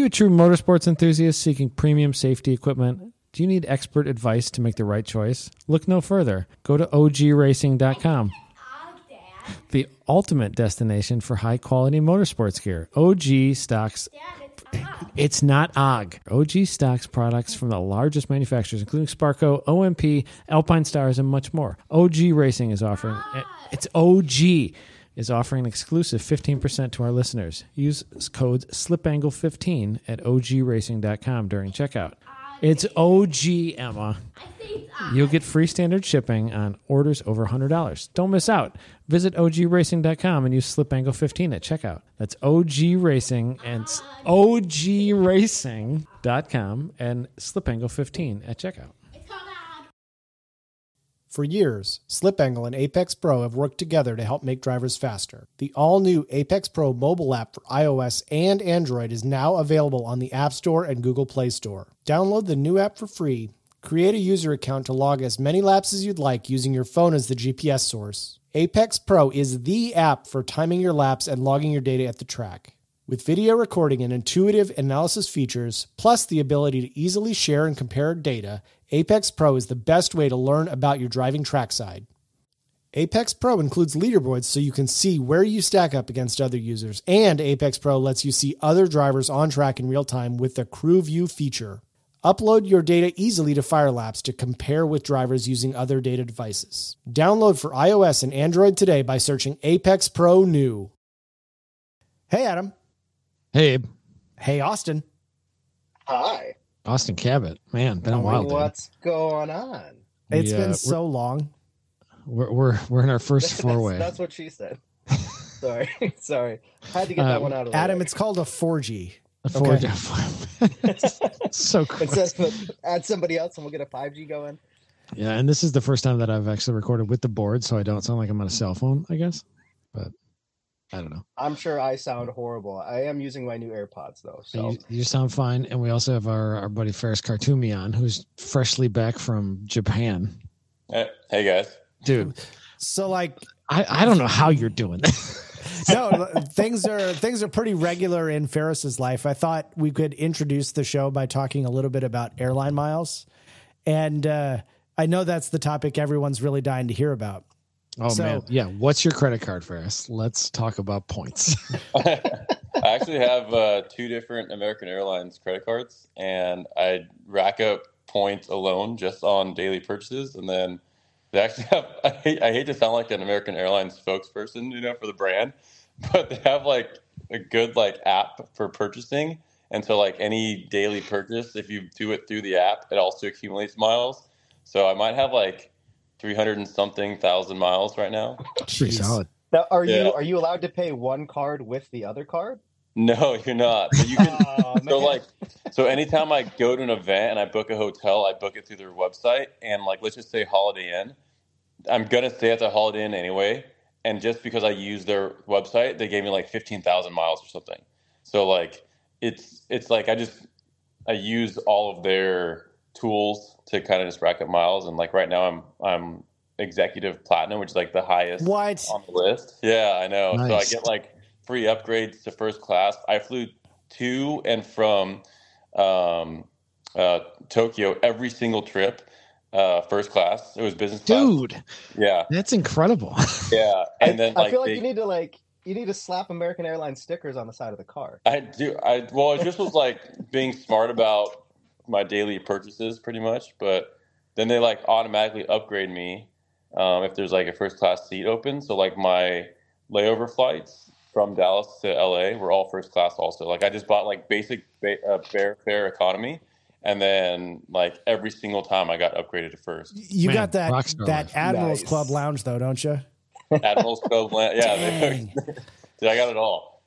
you a true motorsports enthusiast seeking premium safety equipment? Do you need expert advice to make the right choice? Look no further. Go to ogracing.com, the ultimate destination for high quality motorsports gear. OG stocks it's not OG. OG stocks products from the largest manufacturers, including Sparco, OMP, Alpinestars, and much more. OG Racing is offering it's OG is offering an exclusive 15% to our listeners. Use code SLIPANGLE15 at ogracing.com during checkout. It's OG, Emma. You'll get free standard shipping on orders over $100. Don't miss out. Visit ogracing.com and use SlipAngle15 at checkout. That's OG Racing and ogracing.com and SlipAngle15 at checkout. For years, SlipAngle and Apex Pro have worked together to help make drivers faster. The all new Apex Pro mobile app for iOS and Android is now available on the App Store and Google Play Store. Download the new app for free, create a user account to log as many laps as you'd like using your phone as the GPS source. Apex Pro is the app for timing your laps and logging your data at the track. With video recording and intuitive analysis features, plus the ability to easily share and compare data, Apex Pro is the best way to learn about your driving trackside. Apex Pro includes leaderboards so you can see where you stack up against other users, and Apex Pro lets you see other drivers on track in real time with the Crew View feature. Upload your data easily to Firelapse to compare with drivers using other data devices. Download for iOS and Android today by searching Apex Pro New. Hey, Adam. Hey, Abe. Hey, Austin. Hi. Austin Cabot. Man, been a while. dude. What's going on? It's We, uh, been we're- so long. We're, we're, we're in our first four way. That's what she said. Sorry, sorry. Had to get Uh, that one out of the Adam, way. it's called a 4G. Four- okay. so cool. It quick. says add somebody else and we'll get a 5G going. Yeah, and this is the first time that I've actually recorded with the board, so I don't sound like I'm on a cell phone, I guess. But I don't know. I'm sure I sound horrible. I am using my new AirPods though, so You, you sound fine, and we also have our, our buddy Feras Qartoumy on, who's freshly back from Japan. Hey, hey guys. Dude, So, like, I, I don't know how you're doing that. no, things are things are pretty regular in Feras's life. I thought we could introduce the show by talking a little bit about airline miles, and uh, I know that's the topic everyone's really dying to hear about. Oh So- man, yeah. What's your credit card, Feras? Let's talk about points. I actually have uh, two different American Airlines credit cards, and I rack up points alone just on daily purchases, and then they actually have. I hate, I hate to sound like an American Airlines spokesperson, you know, for the brand, but they have like a good like app for purchasing, and so like any daily purchase, if you do it through the app, it also accumulates miles. So I might have like three hundred and something thousand miles right now. Pretty solid. now, are Yeah. you are you allowed to pay one card with the other card? No, you're not. But you can. Oh, So man. like, so anytime I go to an event and I book a hotel, I book it through their website. And like, let's just say Holiday Inn, I'm gonna stay at the Holiday Inn anyway. And just because I use their website, they gave me like fifteen thousand miles or something. So like, it's it's like I just I use all of their tools to kind of just rack up miles. And like right now, I'm I'm executive platinum, which is like the highest What? on the list. Yeah, I know. So I get like free upgrades to first class. I flew to and from um, uh, Tokyo every single trip, uh, first class. It was business class. Dude, Yeah, that's incredible. yeah. And I, then I feel like they- you need to like you need to slap American Airlines stickers on the side of the car. I do. I well, it just was like being smart about my daily purchases, pretty much. But then they like automatically upgrade me um, if there's like a first class seat open. So like my layover flights from Dallas to LA were all first class. Also, like I just bought like basic ba- uh, bare fare economy, and then like every single time I got upgraded to first. You Man, got that that. Admirals Nice. Club lounge though, don't you? Admiral's Cove, land- yeah, Dang. Dude, I got it all.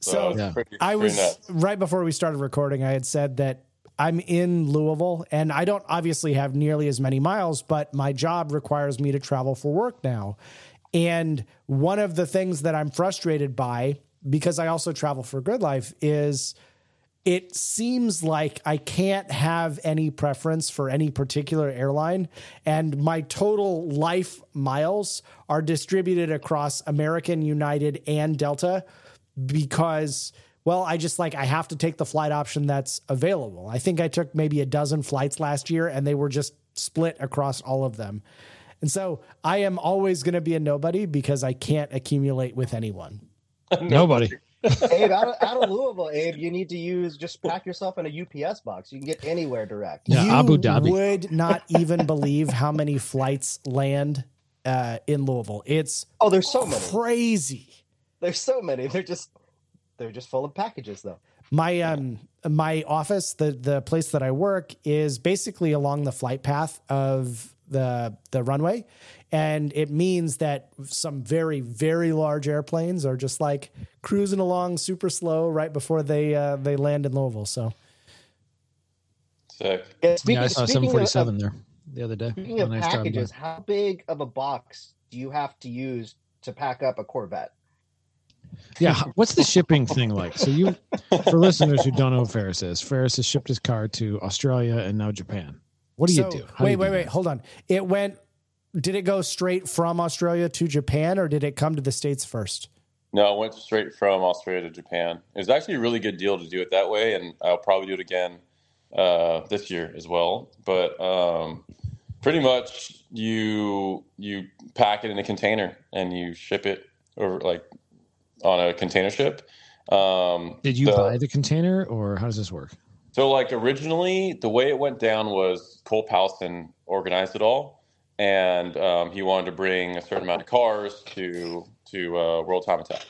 So it's Yeah. pretty- I pretty was nuts. right before we started recording. I had said that I'm in Louisville, and I don't obviously have nearly as many miles, but my job requires me to travel for work now. And one of the things that I'm frustrated by, because I also travel for Grid Life, is it seems like I can't have any preference for any particular airline. And my total life miles are distributed across American, United, and Delta because well, I just like I have to take the flight option that's available. I think I took maybe a dozen flights last year and they were just split across all of them. And so I am always going to be a nobody because I can't accumulate with anyone. Nobody. Abe, out of, out of Louisville, Abe, you need to use just pack yourself in a UPS box. You can get anywhere direct. Yeah, you Abu Dhabi. would not even believe how many flights land uh, in Louisville. It's Oh, there's so many. crazy. There's so many. They're just they're just full of packages though. My um my office, the the place that I work is basically along the flight path of the the runway. And it means that some very, very large airplanes are just like cruising along super slow right before they uh, they land in Louisville. So Sick. Yeah, speaking, yeah, I saw speaking of- 747 there the other day. Speaking of Nice packages, how big of a box do you have to use to pack up a Corvette? Yeah, what's the shipping thing like? So you, for listeners who don't know who Feras is, Feras has shipped his car to Australia and now Japan. What do you do? How do wait, you do wait, wait. Hold on. It went. Did it go straight from Australia to Japan, or did it come to the states first? No, I went straight from Australia to Japan. It was actually a really good deal to do it that way, and I'll probably do it again uh, this year as well. But um, pretty much, you you pack it in a container and you ship it over like on a container ship. Um, Did you the- buy the container, or how does this work? So, like originally, the way it went down was Cole Powson organized it all, and um, he wanted to bring a certain amount of cars to to uh, World Time Attack.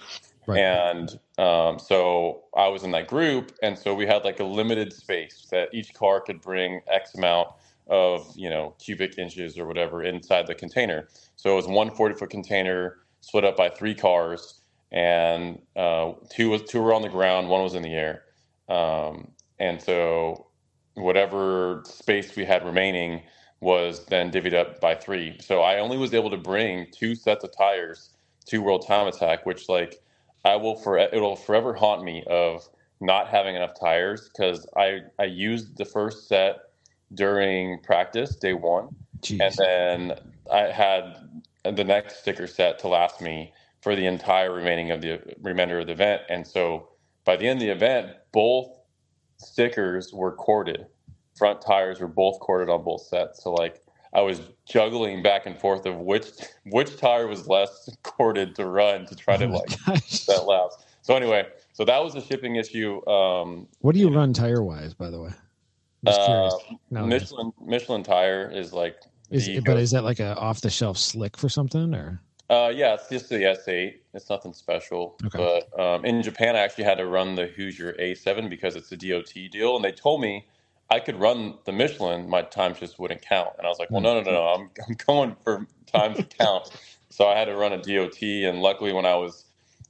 Right. And um, so I was in that group, and so we had like a limited space that each car could bring X amount of you know cubic inches or whatever inside the container. So it was one 40 foot container split up by three cars, and uh, two was two were on the ground, one was in the air. Um, and so whatever space we had remaining was then divvied up by three. So I only was able to bring two sets of tires to World Time Attack, which like I will for it'll forever haunt me of not having enough tires because I I used the first set during practice day one, Jeez. and then I had the next sticker set to last me for the entire remaining of the remainder of the event. And so by the end of the event, both stickers were corded. Front tires were both corded on both sets. So like I was juggling back and forth of which which tire was less corded to run to try to Oh like gosh. set laps. So anyway, so that was a shipping issue. Um, What do you run tire wise, by the way? Just uh, No, Michelin Michelin tire is like is, the- but is that like a off the shelf slick for something or? Uh, yeah, it's just the S8. It's nothing special. Okay. But um, in Japan, I actually had to run the Hoosier A7 because it's a DOT deal, and they told me I could run the Michelin. My times just wouldn't count, and I was like, "Well, no, no, no, no. I'm I'm going for times to count." So I had to run a DOT, and luckily, when I was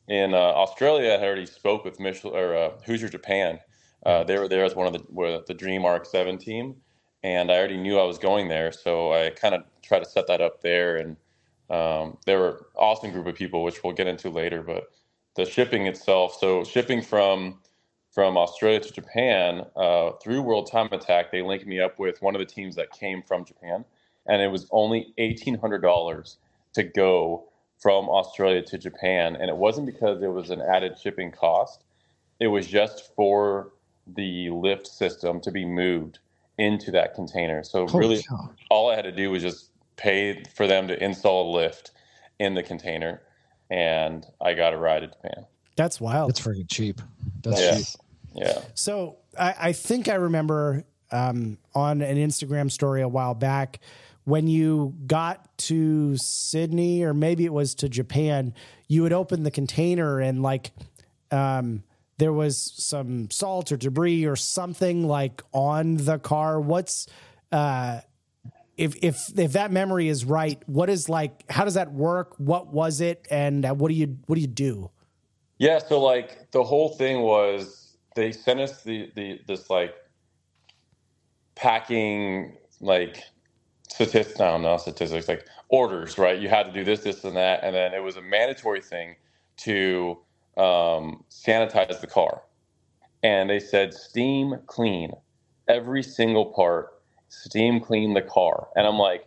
in uh, Australia, I had already spoke with Michelin or uh, Hoosier Japan. Uh, they were there as one of the the Dream Arc Seven team, and I already knew I was going there, so I kind of tried to set that up there and. Um, they were awesome group of people, which we'll get into later. But the shipping itself, so shipping from from Australia to Japan uh, through World Time Attack, they linked me up with one of the teams that came from Japan, and it was only eighteen hundred dollars to go from Australia to Japan, and it wasn't because it was an added shipping cost. It was just for the lift system to be moved into that container. So Holy really, all I had to do was just pay for them to install a lift in the container, and I got a ride to Japan. That's wild. That's freaking cheap. That's Yeah. cheap. Yeah. So I, I think I remember um, on an Instagram story a while back when you got to Sydney or maybe it was to Japan, you would open the container and like um, there was some salt or debris or something like on the car. What's uh, if if if that memory is right? What is like? How does that work? What was it? And uh, what do you what do you do? Yeah, so like the whole thing was they sent us the, the this like packing like statistics, no, not statistics, like orders, right? You had to do this, this, and that, and then it was a mandatory thing to um, sanitize the car, and they said steam clean every single part, steam clean the car, and I'm like,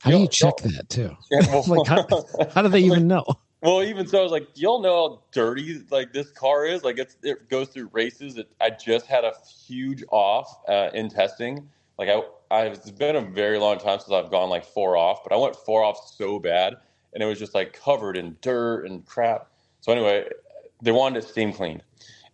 How do you check that too? yeah, well, Like, how- How do they even know? well, even so, I was like, y'all know how dirty like this car is. Like it's it goes through races. It, I just had a huge off uh, in testing. Like I, I've it's been a very long time since I've gone like four off, but I went four off so bad, and it was just like covered in dirt and crap. So anyway, they wanted it steam cleaned,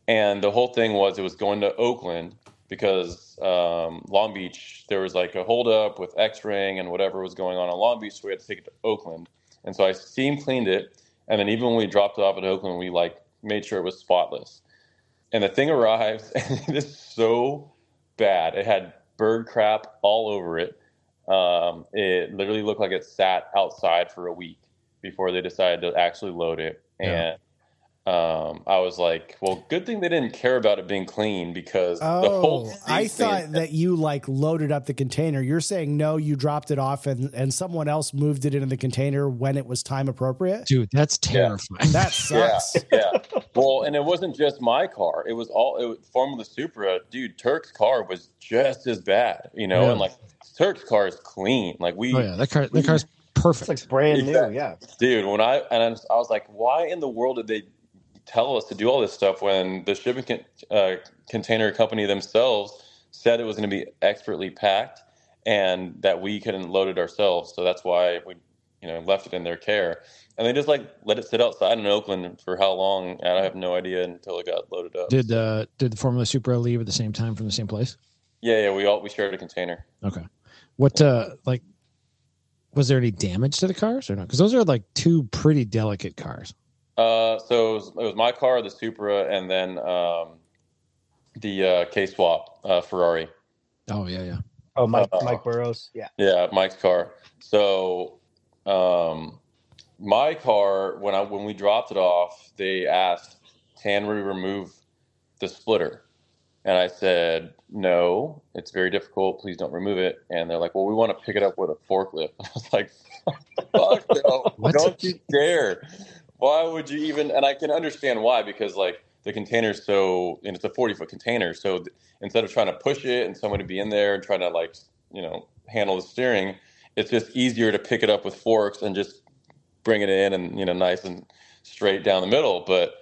and the whole thing was it was going to Oakland because um, Long Beach there was like a holdup with X ring and whatever was going on in Long Beach, so we had to take it to Oakland. And so I steam cleaned it, and then even when we dropped it off at Oakland, we like made sure it was spotless. And the thing arrives, and it is so bad. It had bird crap all over it. Um, it literally looked like it sat outside for a week before they decided to actually load it. Yeah. And um, I was like, well, good thing they didn't care about it being clean because the whole Oh, I seat thing- thought that you like loaded up the container. You're saying no, you dropped it off and, and someone else moved it into the container when it was time appropriate. Dude, that's terrifying. That sucks. yeah. Well, and it wasn't just my car. It was all it was Formula Supra. Dude, Turk's car was just as bad, you know. Yeah. And like Turk's car is clean. Like we, Oh yeah, that car that car's It's perfect. like brand new. Exactly. Yeah. dude. When I and I was like, why in the world did they tell us to do all this stuff when the shipping con- uh, container company themselves said it was going to be expertly packed and that we couldn't load it ourselves? So that's why we, you know, left it in their care. And they just like let it sit outside in Oakland for how long? And I have no idea until it got loaded up. Did uh did the Formula Supra leave at the same time from the same place? Yeah, yeah, we all we shared a container. Okay. What uh like was there any damage to the cars or not? Because those are like two pretty delicate cars. Uh, so it was, it was my car, the Supra, and then um, the uh, K swap uh, Ferrari. Oh yeah, yeah. Oh, Mike, Uh, Mike Burrows. Yeah. Yeah, Mike's car. So um, my car, when I when we dropped it off, they asked, "Can we remove the splitter?" And I said, "No, it's very difficult. Please don't remove it." And they're like, "Well, we want to pick it up with a forklift." I was like, "Fuck no! What? Don't you dare! Why would you even?" And I can understand why because like the container's so, and it's a forty foot container, so th- instead of trying to push it and someone to be in there and trying to like you know handle the steering, it's just easier to pick it up with forks and just bring it in and you know nice and straight down the middle. But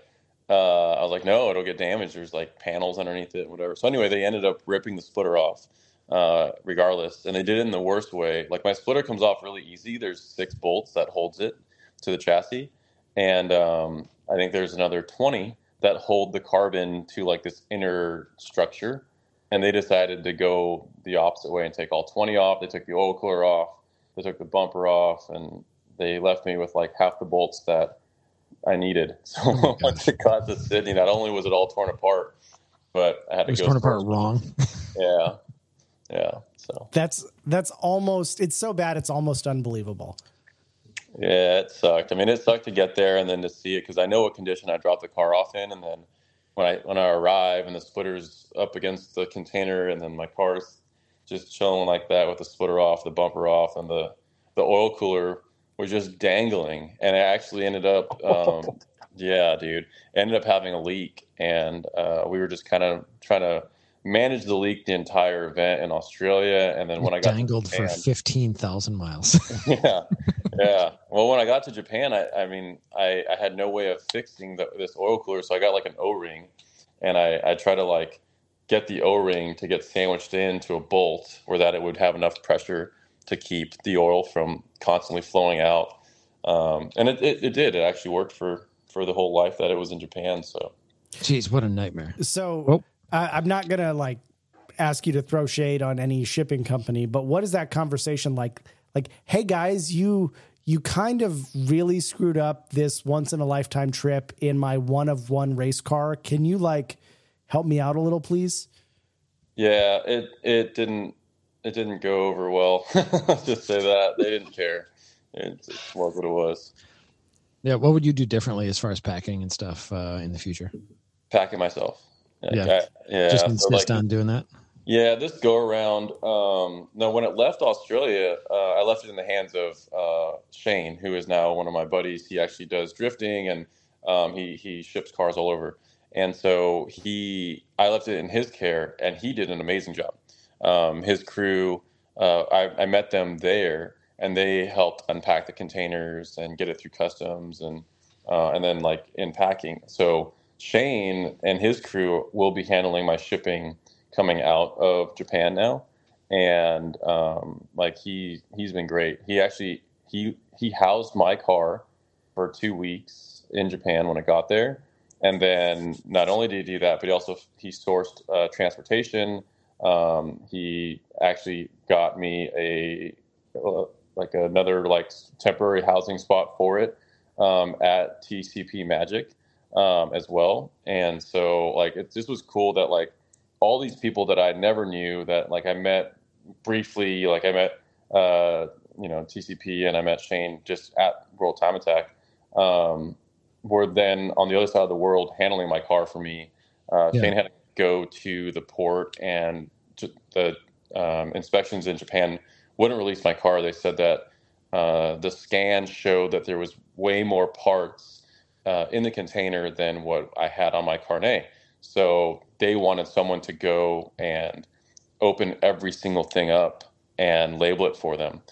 uh, I was like, no, it'll get damaged. There's like panels underneath it, whatever. So anyway, they ended up ripping the splitter off, uh, regardless, and they did it in the worst way. Like my splitter comes off really easy. There's six bolts that holds it to the chassis, and um, I think there's another twenty that hold the carbon to like this inner structure. And they decided to go the opposite way and take all 20 off. They took the oil cooler off. They took the bumper off, and they left me with like half the bolts that I needed. So Oh my once it got to Sydney, not only was it all torn apart, but I had It to was go torn apart wrong. Yeah, yeah. So That's that's almost it's so bad it's almost unbelievable. Yeah, it sucked. I mean, it sucked to get there and then to see it because I know what condition I dropped the car off in, and then when I when I arrive and the splitter's up against the container, and then my car's just chilling like that with the splitter off, the bumper off, and the the oil cooler was just dangling, and it actually ended up, um, yeah, dude, ended up having a leak, and uh, we were just kind of trying to manage the leak the entire event in Australia, and then when I got to dangled for fifteen thousand miles. yeah, yeah. Well, when I got to Japan, I, I mean, I, I had no way of fixing the, this oil cooler, so I got like an O ring, and I, I try to like get the O ring to get sandwiched into a bolt where that it would have enough pressure to keep the oil from constantly flowing out. Um, and it, it, it did. It actually worked for for the whole life that it was in Japan. So Jeez, what a nightmare. So Oh. I, I'm not gonna like ask you to throw shade on any shipping company, but what is that conversation like? Like, hey guys, you you kind of really screwed up this once in a lifetime trip in my one of one race car. Can you like help me out a little, please? yeah, it it didn't it didn't go over well. Let's just say that they didn't care. It just was what it was. Yeah, what would you do differently as far as packing and stuff uh, in the future? Pack it myself. Like, Yeah. I- yeah. Just so, insist like, on doing that. Yeah, this go around. Um, no, when it left Australia, uh, I left it in the hands of uh, Shane, who is now one of my buddies. He actually does drifting and um, he he ships cars all over. And so he, I left it in his care, and he did an amazing job. Um, his crew, uh, I, I met them there, and they helped unpack the containers and get it through customs and uh, and then like in packing. So Shane and his crew will be handling my shipping coming out of Japan now, and um, like he he's been great. He actually he he housed my car for two weeks in Japan when it got there, and then not only did he do that, but he also he sourced uh, transportation. Um, he actually got me a uh, like another like temporary housing spot for it um, at TCP Magic um, as well. And so like it just was cool that like all these people that I never knew that like I met briefly, like I met uh, you know TCP and I met Shane just at World Time Attack. Um, were then on the other side of the world handling my car for me. Uh, yeah. Shane had to go to the port and the um, inspections in Japan wouldn't release my car. They said that uh, the scan showed that there was way more parts uh, in the container than what I had on my carnet. So they wanted someone to go and open every single thing up and label it for them.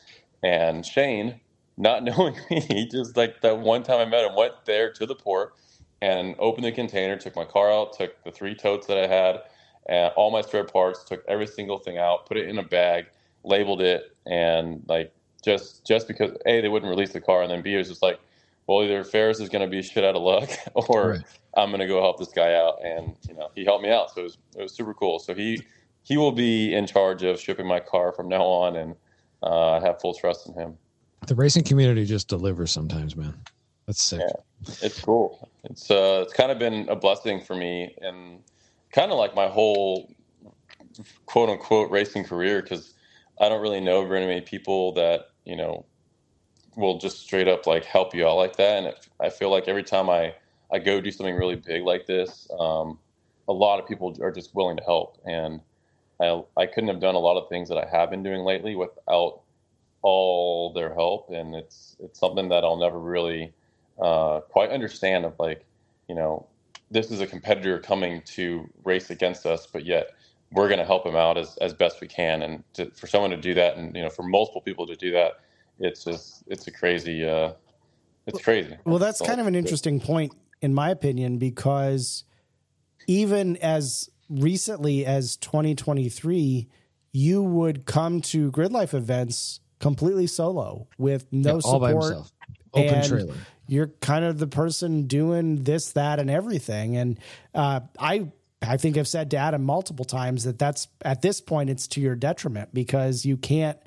And Shane, not knowing me, he just like that one time I met him, went there to the port and opened the container, took my car out, took the three totes that I had, and all my spare parts, took every single thing out, put it in a bag, labeled it, and like just just because a they wouldn't release the car, and then b it was just like, well, either Feras is going to be shit out of luck, or right. I'm going to go help this guy out, and you know he helped me out, so it was it was super cool. So he he will be in charge of shipping my car from now on, and uh, I have full trust in him. The racing community just delivers sometimes, man. That's sick. Yeah, it's cool. It's uh, it's kind of been a blessing for me, and kind of like my whole quote unquote racing career because I don't really know very many people that you know will just straight up like help you out like that. And it, I feel like every time I I go do something really big like this, um, a lot of people are just willing to help. And I I couldn't have done a lot of things that I have been doing lately without all their help. And it's it's something that I'll never really uh, quite understand. Of like, you know, this is a competitor coming to race against us, but yet we're going to help him out as, as best we can. And to, for someone to do that, and you know, for multiple people to do that, it's just it's a crazy, uh, it's crazy. Well, that's kind of an interesting point, in my opinion, because even as recently as 2023, you would come to grid life events completely solo with no yeah, support, open trailer. You're kind of the person doing this, that, and everything. And uh, I I think I've said to Adam multiple times that that's at this point it's to your detriment because you can't.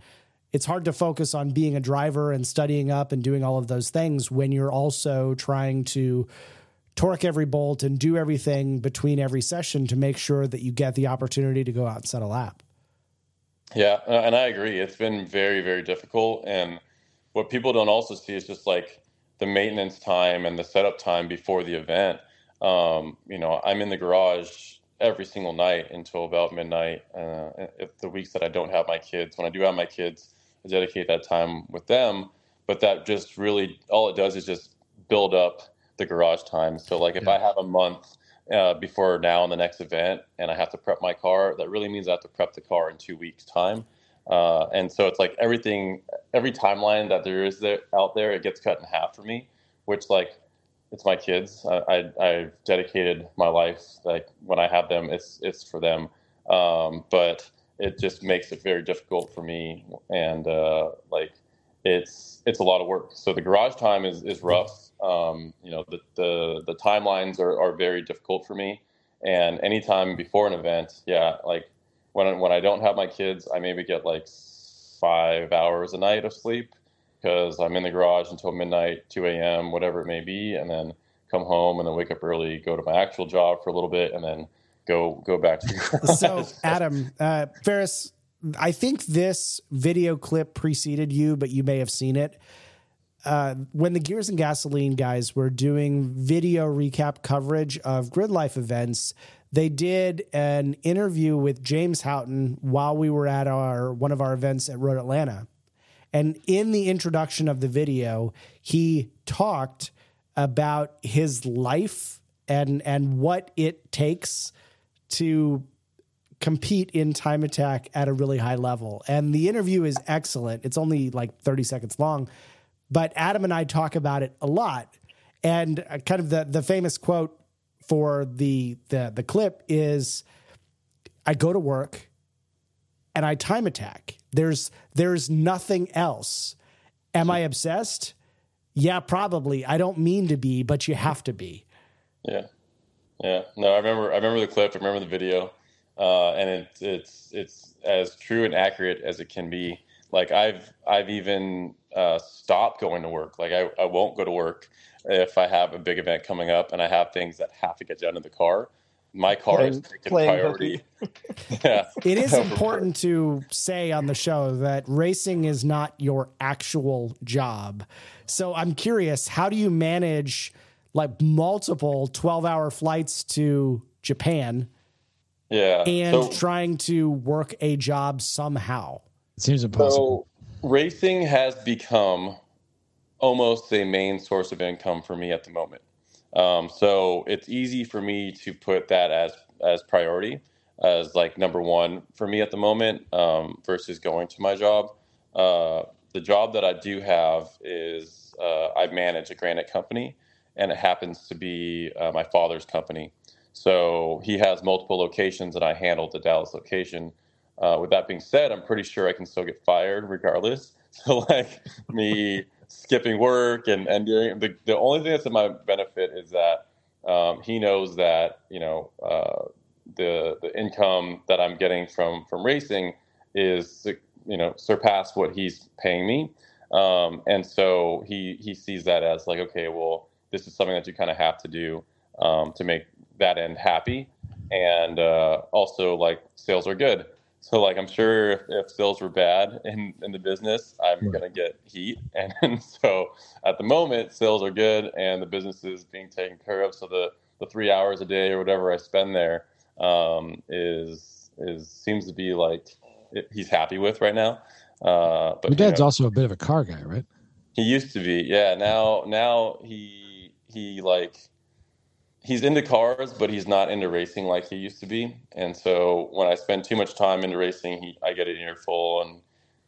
It's hard to focus on being a driver and studying up and doing all of those things when you're also trying to torque every bolt and do everything between every session to make sure that you get the opportunity to go out and set a lap. Yeah, and I agree. It's been very, very difficult. And what people don't also see is just like the maintenance time and the setup time before the event um, you know, I'm in the garage every single night until about midnight. Uh, the weeks that I don't have my kids, when I do have my kids, I dedicate that time with them. But that just really, all it does is just build up the garage time. So, like, if yeah. I have a month uh, before now and the next event, and I have to prep my car, that really means I have to prep the car in two weeks' time. Uh, and so it's like everything, every timeline that there is there out there, it gets cut in half for me. Which like it's my kids. I, I have dedicated my life like when I have them, it's it's for them. Um, but it just makes it very difficult for me, and uh, like it's it's a lot of work. So the garage time is is rough. Um, you know the the the timelines are are very difficult for me. And anytime before an event, yeah, like when when I don't have my kids, I maybe get like five hours a night of sleep because I'm in the garage until midnight, 2 a.m., whatever it may be, and then come home and then wake up early, go to my actual job for a little bit, and then go go back to. So, Adam, uh, Feras, I think this video clip preceded you, but you may have seen it. Uh, when the Gears and Gasoline guys were doing video recap coverage of Grid Life events, they did an interview with James Houghton while we were at our one of our events at Road Atlanta and in the introduction of the video, he talked about his life and and what it takes to compete in time attack at a really high level. And the interview is excellent. It's only like 30 seconds long, but Adam and I talk about it a lot. And uh, kind of the the famous quote for the the the clip is, "I go to work, and I time attack. There's there's nothing else. Am I obsessed? Yeah, probably. I don't mean to be, but you have to be." Yeah, yeah. No, I remember. I remember the clip. I remember the video, uh, and it's it's it's as true and accurate as it can be. Like I've I've even uh, stopped going to work. Like I, I won't go to work if I have a big event coming up and I have things that have to get done in the car. My car Playing- is taking priority. yeah, It is important to say on the show that racing is not your actual job. So I'm curious, how do you manage like multiple 12 hour flights to Japan yeah. and So- trying to work a job somehow? It seems impossible. So racing has become almost a main source of income for me at the moment. Um, so it's easy for me to put that as as priority, as like number one for me at the moment, um, versus going to my job. Uh, the job that I do have is uh, I manage a granite company, and it happens to be uh, my father's company. So he has multiple locations, and I handle the Dallas location. Uh, with that being said, I'm pretty sure I can still get fired regardless. So like me skipping work and and the the only thing that's in my benefit is that um, he knows that you know uh, the the income that I'm getting from from racing is you know surpass what he's paying me, um, and so he he sees that as like okay, well this is something that you kind of have to do um, to make that end happy, and uh, also like sales are good. So like I'm sure if, if sales were bad in, in the business, I'm Right. gonna get heat. And, so at the moment, sales are good and the business is being taken care of. So the, the three hours a day or whatever I spend there um, is is seems to be like it, he's happy with right now. Uh, but Your you dad's know, also a bit of a car guy, right? he used to be, yeah. Now now he he like he's into cars, but he's not into racing like he used to be. And so when I spend too much time into racing, he I get an earful, and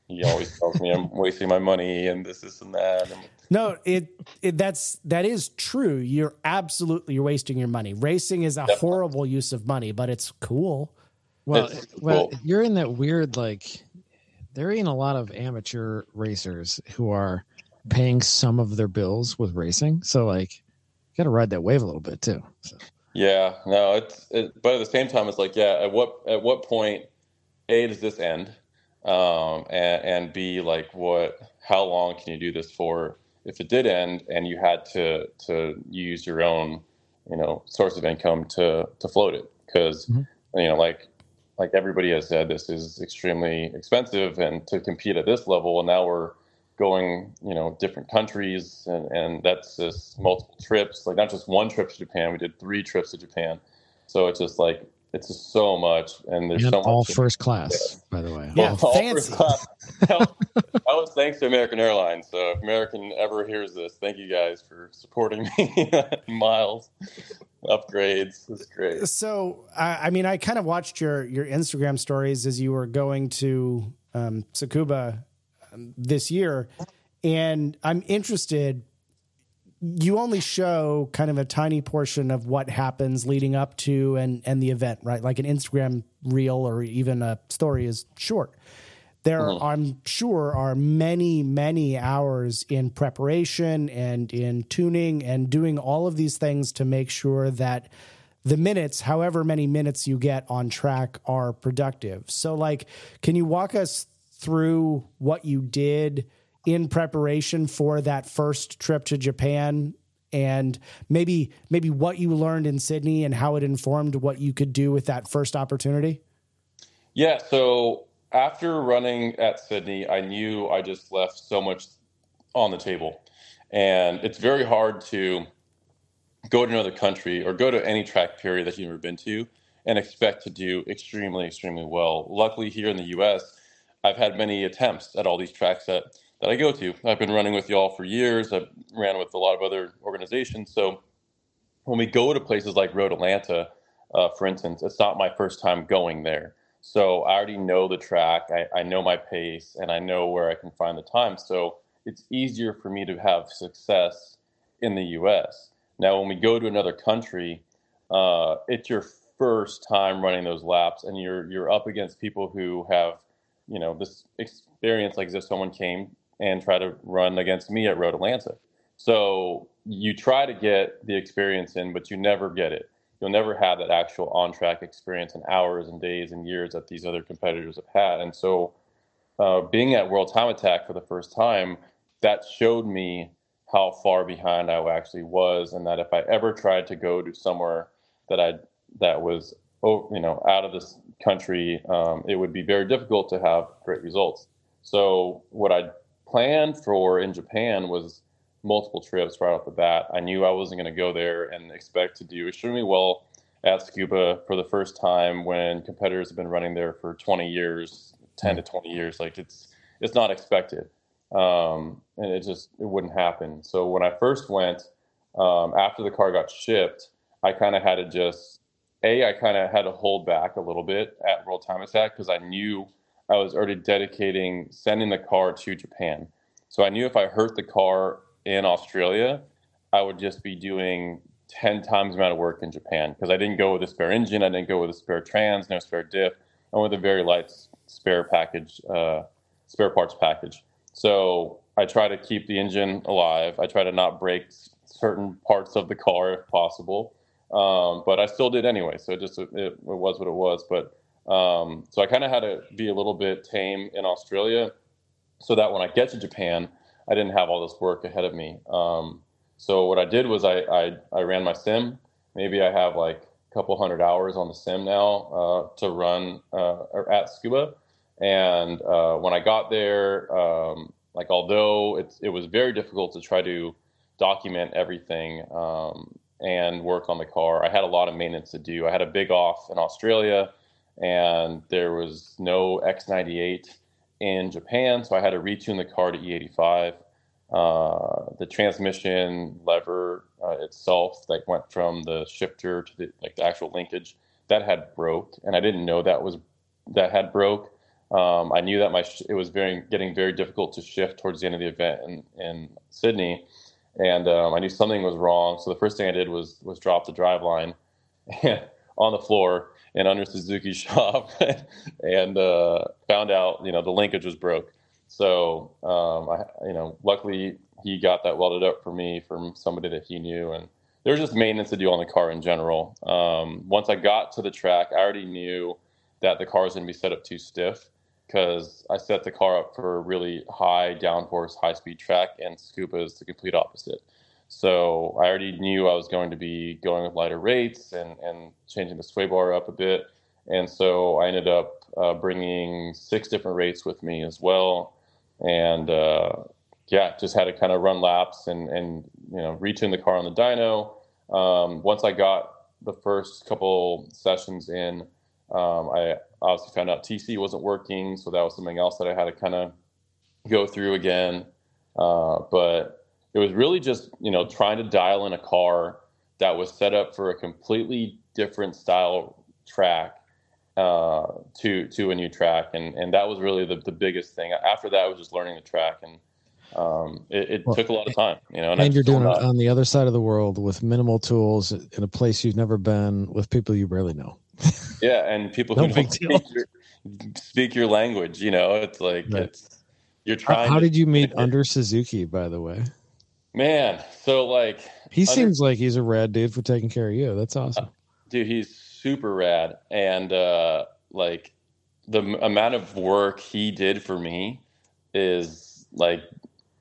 he always tells me I'm wasting my money and this, this, and that. And No, it, it that's that is true. You're absolutely you're wasting your money. Racing is a Definitely. horrible use of money, but it's cool. Well, It's well, you're in that weird like there ain't a lot of amateur racers who are paying some of their bills with racing. So like you got to ride that wave a little bit too. So, yeah, no, it's it, but at the same time, it's like, yeah, at what at what point, a does this end, um, and and b like what how long can you do this for? If it did end and you had to to use your own, you know, source of income to to float it, because Mhm. you know, like like everybody has said, this is extremely expensive, and to compete at this level, and now we're going, you know, different countries, and, and that's just multiple trips, like not just one trip to Japan. We did three trips to Japan, so it's just like it's just so much, and there's and so all much. first class, by the way. Yeah, All fancy. first class. that was thanks to American Airlines. So if American ever hears this, thank you guys for supporting me. Miles, upgrades, it's great. So, I, I mean, I kind of watched your your Instagram stories as you were going to um, Tsukuba um, this year, and I'm interested. You only show kind of a tiny portion of what happens leading up to and and the event, right? Like an Instagram reel or even a story is short. There, mm-hmm. I'm sure, are many, many hours in preparation and in tuning and doing all of these things to make sure that the minutes, however many minutes you get on track, are productive. So, like, can you walk us through what you did in preparation for that first trip to Japan? And maybe maybe what you learned in Sydney and how it informed what you could do with that first opportunity. Yeah, so after running at Sydney, I knew I just left so much on the table. And it's very hard to go to another country or go to any track period that you've never been to and expect to do extremely, extremely well. Luckily, here in the US, I've had many attempts at all these tracks that, that I go to. I've been running with y'all for years. I've ran with a lot of other organizations. So when we go to places like Road Atlanta, uh, for instance, it's not my first time going there. So I already know the track, I, I know my pace, and I know where I can find the time. So it's easier for me to have success in the U.S. Now, when we go to another country, uh, it's your first time running those laps, and you're you're up against people who have, you know, this experience like as if someone came and tried to run against me at Road Atlanta. So you try to get the experience in, but you never get it. You'll never have that actual on track experience in hours and days and years that these other competitors have had. And so, uh, being at World Time Attack for the first time, that showed me how far behind I actually was, and that if I ever tried to go to somewhere that I that was you know out of this country, um, it would be very difficult to have great results. So what I planned for in Japan was multiple trips right off the bat. I knew I wasn't going to go there and expect to do extremely well at Tsukuba for the first time when competitors have been running there for 20 years, 10 to 20 years. Like it's it's not expected, um, and it just it wouldn't happen. So when I first went, um, after the car got shipped, I kind of had to just a I kind of had to hold back a little bit at World Time Attack because I knew I was already dedicating sending the car to Japan. So I knew if I hurt the car in Australia, I would just be doing 10 times the amount of work in Japan because I didn't go with a spare engine, I didn't go with a spare trans, no spare diff. I went with a very light spare package, uh, spare parts package. So I try to keep the engine alive. I try to not break certain parts of the car if possible, um, but I still did anyway. So it just it, it was what it was. But um, so I kind of had to be a little bit tame in Australia, so that when I get to Japan, I didn't have all this work ahead of me. Um, so what I did was I, I, I ran my sim. Maybe I have like a couple hundred hours on the sim now uh, to run uh, at Tsukuba. And uh, when I got there, um, like although it's, it was very difficult to try to document everything um, and work on the car, I had a lot of maintenance to do. I had a big off in Australia, and there was no X98 in Japan, so I had to retune the car to E85. Uh, the transmission lever uh, itself, that went from the shifter to the like the actual linkage, that had broke, and I didn't know that was that had broke. Um, I knew that my sh- it was very getting very difficult to shift towards the end of the event in, in Sydney, and um, I knew something was wrong. So the first thing I did was was drop the drive line on the floor and under Suzuki's shop and uh, found out, you know, the linkage was broke. So, um, I, you know, luckily he got that welded up for me from somebody that he knew. And there was just maintenance to do on the car in general. Um, once I got to the track, I already knew that the car was going to be set up too stiff because I set the car up for a really high downforce, high speed track, and Tsukuba is the complete opposite. So I already knew I was going to be going with lighter rates and, and changing the sway bar up a bit. And so I ended up uh, bringing six different rates with me as well. And uh, yeah, just had to kind of run laps and, and you know, retune the car on the dyno. Um, once I got the first couple sessions in, um, I obviously found out TC wasn't working. So that was something else that I had to kind of go through again. Uh, but it was really just you know trying to dial in a car that was set up for a completely different style track uh, to to a new track, and and that was really the, the biggest thing. After that, I was just learning the track, and um, it, it well, took a lot of time. You know, and, and you're doing it on the other side of the world with minimal tools in a place you've never been with people you barely know. yeah, and people no who don't speak your, speak your, language. You know, it's like right. it's you're trying. How, how did you meet under Suzuki, by the way? Man, so like he under, seems like he's a rad dude for taking care of you. That's awesome. Uh, dude, he's super rad. And uh like the amount of work he did for me is like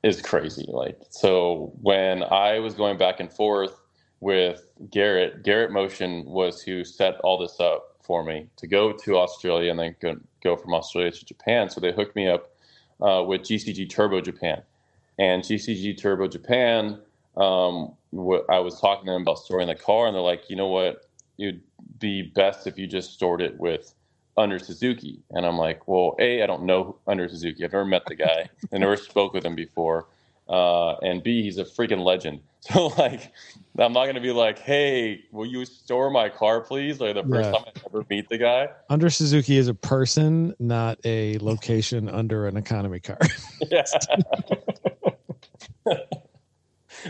is crazy. Like so when I was going back and forth with Garrett, Garrett Motion was who set all this up for me to go to Australia and then go, go from Australia to Japan. So they hooked me up uh, with GCG Turbo Japan and GCG Turbo Japan. Um, I was talking to them about storing the car, and they're like, you know what, it'd be best if you just stored it with under Suzuki. And I'm like, well, a, I don't know under Suzuki. I've never met the guy. I never spoke with him before. Uh, and B, he's a freaking legend. So like, I'm not gonna be like, hey, will you store my car, please? Like the first yeah. time I ever meet the guy. Under Suzuki is a person, not a location under an economy car. yeah.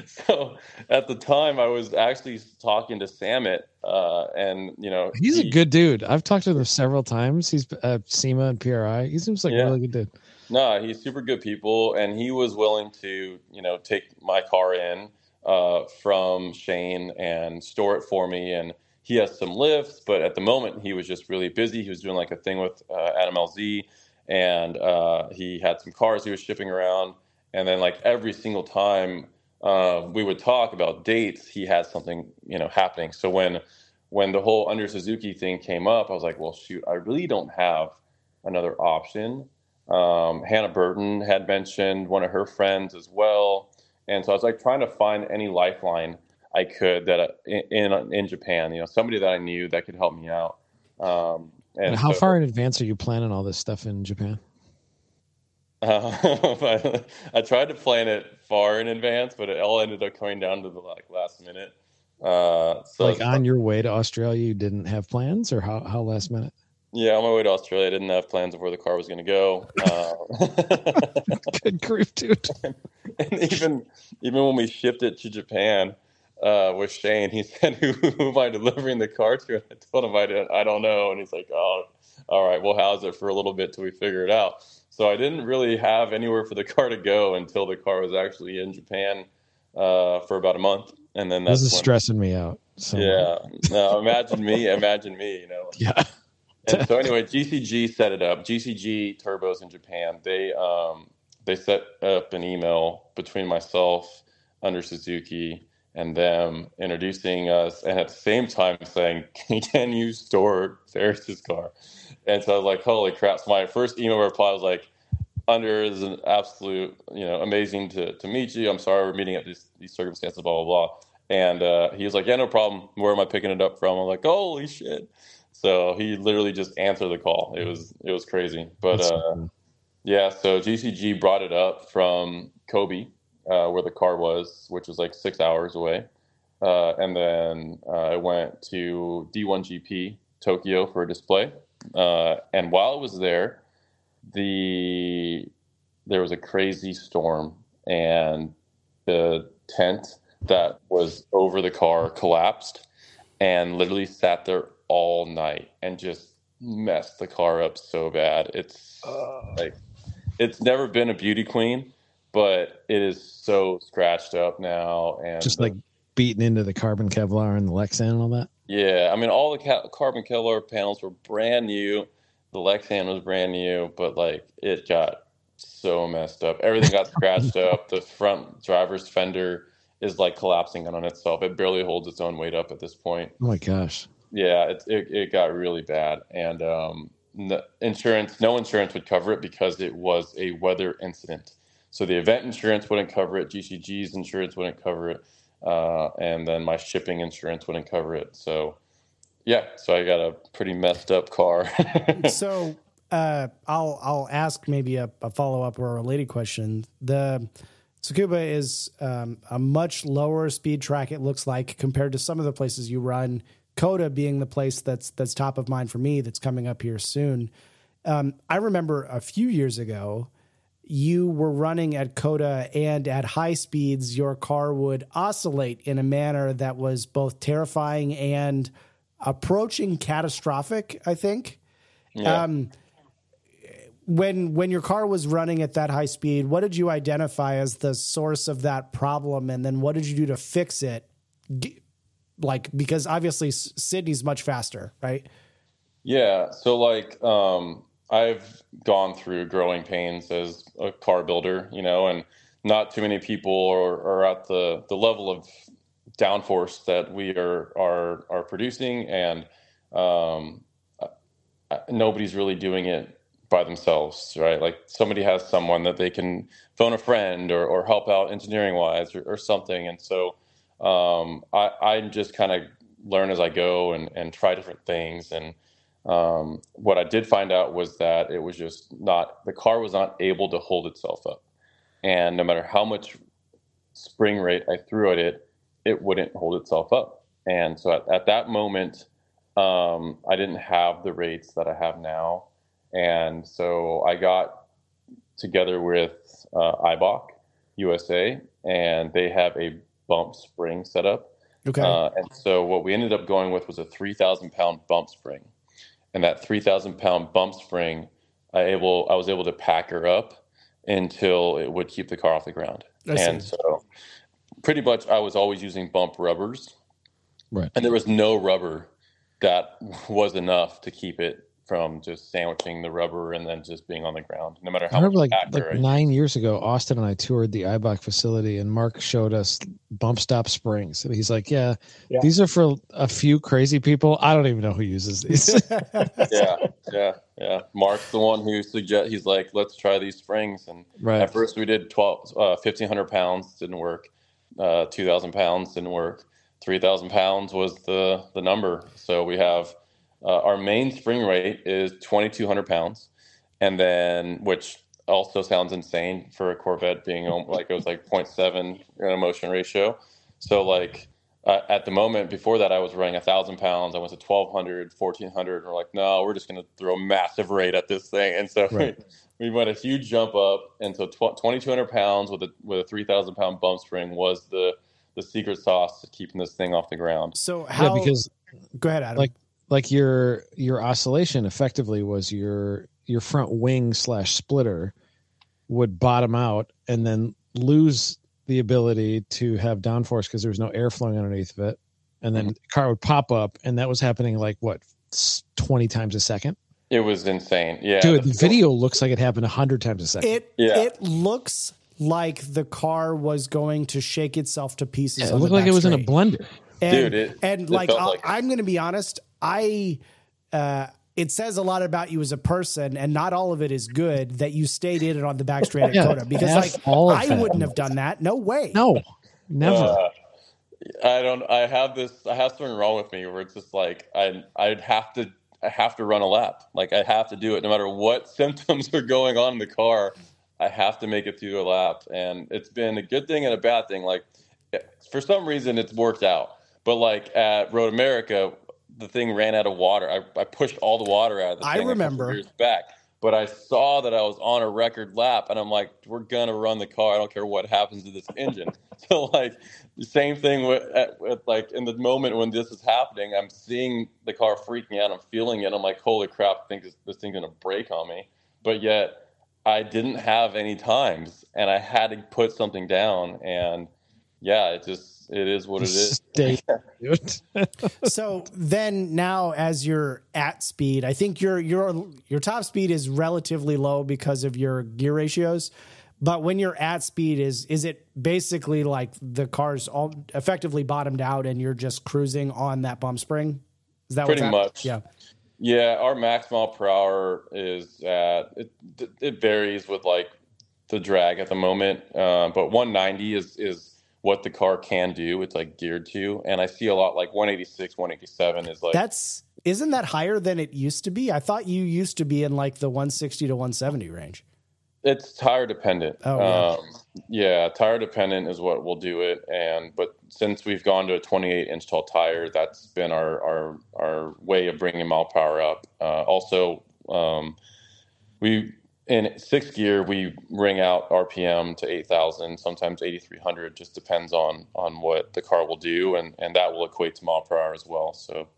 so at the time, I was actually talking to Samit, uh, and you know, He's he- a good dude. I've talked to him several times. He's uh, SEMA and PRI. He seems like Yeah. a really good dude. No, he's super good people, and he was willing to, you know, take my car in uh, from Shane and store it for me. And he has some lifts, but at the moment he was just really busy. He was doing like a thing with uh, Adam LZ, and uh, he had some cars he was shipping around. And then like every single time uh, we would talk about dates, he had something, you know, happening. So when when the whole under Suzuki thing came up, I was like, well, shoot, I really don't have another option. Um, Hannah Burton had mentioned one of her friends as well, and so I was like trying to find any lifeline I could that uh, in in, in Japan, you know, somebody that I knew that could help me out. Um, and And how so- far in advance are you planning all this stuff in Japan? Uh, I tried to plan it far in advance, but it all ended up coming down to the like last minute. Uh, so like on your way to Australia, you didn't have plans, or how how last minute? Yeah, on my way to Australia, I didn't have plans of where the car was going to go. Uh, Good grief, dude. and even even when we shipped it to Japan uh, with Shane, he said, "Who, who am I delivering the car to?" And I told him I didn't, I don't know, and he's like, "Oh, all right, we'll house it for a little bit till we figure it out." So I didn't really have anywhere for the car to go until the car was actually in Japan uh, for about a month, and then that's This is when- stressing me out. So Yeah, no, imagine me, imagine me, you know. yeah. And so anyway, GCG set it up. GCG Turbos in Japan. They um, they set up an email between myself, under Suzuki, and them introducing us, and at the same time saying, "Can you store Feras's car?" And so I was like, "Holy crap!" So my first email reply was like, "Under is an absolute, you know, amazing to, to meet you. I'm sorry we're meeting at these, these circumstances, blah blah blah." And uh, he was like, "Yeah, no problem. Where am I picking it up from?" I'm like, "Holy shit!" So he literally just answered the call. It was it was crazy, but uh, yeah. So GCG brought it up from Kobe, uh, where the car was, which was like six hours away, uh, and then uh, I went to D1GP Tokyo for a display. Uh, and while I was there, the there was a crazy storm, and the tent that was over the car collapsed, and literally sat there all night and just messed the car up so bad. It's like it's never been a beauty queen, but it is so scratched up now and just like beating into the carbon Kevlar and the Lexan and all that. yeah, I mean all the ca- carbon Kevlar panels were brand new. The Lexan was brand new, but like it got so messed up. Everything got scratched up. The front driver's fender is like collapsing in on itself. It barely holds its own weight up at this point. Oh my gosh. Yeah, it, it, it got really bad. And um, no, insurance, no insurance would cover it because it was a weather incident. So the event insurance wouldn't cover it. GCG's insurance wouldn't cover it. Uh, and then my shipping insurance wouldn't cover it. So, yeah, so I got a pretty messed up car. so uh, I'll I'll ask maybe a, a follow up or a related question. The Tsukuba is um, a much lower speed track. It looks like compared to some of the places you run. COTA being the place that's that's top of mind for me. That's coming up here soon. Um, I remember a few years ago, you were running at COTA, and at high speeds, your car would oscillate in a manner that was both terrifying and approaching catastrophic. I think. yeah. Um, when when your car was running at that high speed, what did you identify as the source of that problem, and then what did you do to fix it? Like because obviously Sydney's much faster, right? Yeah, so like um, I've gone through growing pains as a car builder, you know, and not too many people are, are at the, the level of downforce that we are are are producing, and um, nobody's really doing it by themselves, right? Like somebody has someone that they can phone a friend or, or help out engineering wise or, or something, and so um, I I just kind of learn as I go and and try different things. And um, what I did find out was that it was just not the car was not able to hold itself up, and no matter how much spring rate I threw at it, it wouldn't hold itself up. And so at, at that moment, um, I didn't have the rates that I have now, and so I got together with uh, Eibach USA, and they have a bump spring setup. Okay. Uh, and so what we ended up going with was a 3,000 pound bump spring. And that 3,000 pound bump spring, I able I was able to pack her up until it would keep the car off the ground. I see. and so pretty much I was always using bump rubbers. Right. And there was no rubber that was enough to keep it from just sandwiching the rubber and then just being on the ground, no matter I how much remember like like I nine years ago, Austin and I toured the Eibach facility, and Mark showed us bump stop springs, and he's like, "Yeah, Yeah. these are for a few crazy people. I don't even know who uses these." yeah, yeah, yeah. Mark's the one who suggest. He's like, let's try these springs. And right. at first we did 12, uh, 1500 pounds, didn't work. Uh, 2000 pounds didn't work. 3000 pounds was the, the number. So we have, uh, our main spring rate is 2200 pounds. And then, which also sounds insane for a Corvette being um, like, it was like 0.7 in a motion ratio. So like, uh, at the moment before that, I was running a thousand pounds. I went to 1200, 1400. And we're like, no, we're just going to throw a massive rate at this thing. And so Right. we went a huge jump up. And so tw- 2200 pounds with a, with a 3000 pound bump spring was the, the secret sauce to keeping this thing off the ground. so how? yeah, because go ahead, Adam. like like your your oscillation effectively was your your front wing slash splitter would bottom out and then lose the ability to have downforce because there was no air flowing underneath of it and then mm-hmm. the car would pop up and that was happening like what 20 times a second It was insane. Yeah. dude the video looks like it happened 100 times a second it Yeah. it looks like the car was going to shake itself to pieces. Yeah, it looked like it was in a blender and, Dude, it- and it like, felt I'll- like it. I'm going to be honest, I uh, it says a lot about you as a person, and not all of it is good that you stayed in it on the back straight at Yeah, COTA because like all I that. wouldn't have done that. No way. no never Uh, I don't. I have this. I have something wrong with me where it's just like I. I'd have to. I have to run a lap. Like I have to do it no matter what symptoms are going on in the car. I have to make it through a lap, and it's been a good thing and a bad thing. Like for some reason, it's worked out. But like at Road America, the thing ran out of water. I, I pushed all the water out of the I thing couple remember. years back. But I saw that I was on a record lap, and I'm like, "We're gonna run the car. I don't care what happens to this engine." So like, the same thing with, at, with like in the moment when this is happening, I'm seeing the car freaking out. I'm feeling it. I'm like, "Holy crap! I think this, this thing's gonna break on me." But yet, I didn't have any times, and I had to put something down. And yeah, it just it is what it is. Stay, so then now as you're at speed, I think your your your top speed is relatively low because of your gear ratios. But when you're at speed, is is it basically like the car's all effectively bottomed out and you're just cruising on that bump spring? Is that Pretty what's hap- much. Yeah. Yeah, our max mile per hour is at it. It varies with like the drag at the moment, uh, but 190 is is what the car can do. It's like geared to, and I see a lot like 186, 187 is like That's isn't that higher than it used to be? I thought you used to be in like the 160 to 170 range. it's tire dependent. Oh, yeah. um, yeah, tire dependent is what will do it. And but since we've gone to a 28 inch tall tire, that's been our our our way of bringing mile power up. Uh, also, um, we in sixth gear we ring out RPM to 8,000, sometimes 8,300. Just depends on on what the car will do, and and that will equate to mile per hour as well. So.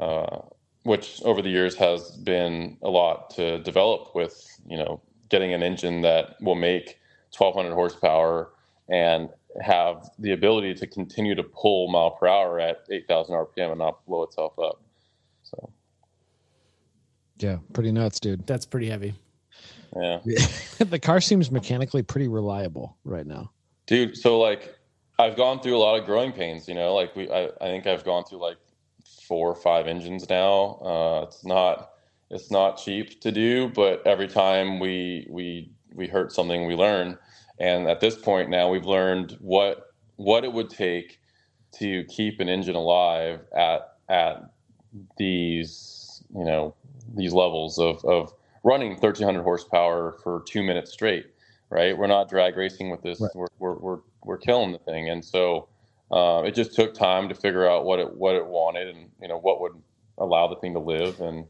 Uh, which over the years has been a lot to develop with you know getting an engine that will make 1200 horsepower and have the ability to continue to pull mile per hour at 8000 rpm and not blow itself up so yeah pretty nuts dude That's pretty heavy. Yeah. The car seems mechanically pretty reliable right now. Dude so like i've gone through a lot of growing pains you know? Like we i, I think i've gone through like four or five engines now. Uh, it's not it's not cheap to do but every time we we we hurt something we learn. And at this point now we've learned what what it would take to keep an engine alive at at these you know these levels of of running 1300 horsepower for two minutes straight right we're not drag racing with this Right. we're, we're we're we're killing the thing and so uh, it just took time to figure out what it what it wanted and you know what would allow the thing to live and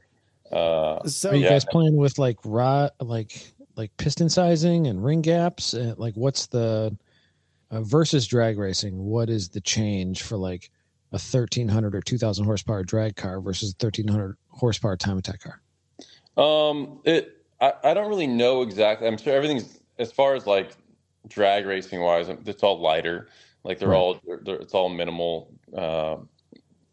uh, So are you Yeah. guys playing with like rod like like piston sizing and ring gaps and like what's the uh, versus drag racing, what is the change for like a 1300 or 2000 horsepower drag car versus a 1300 horsepower time attack car? Um, it I, I don't really know exactly. I'm sure everything's as far as like drag racing wise, it's all lighter. Like they're Right. all they're, it's all minimal. Uh,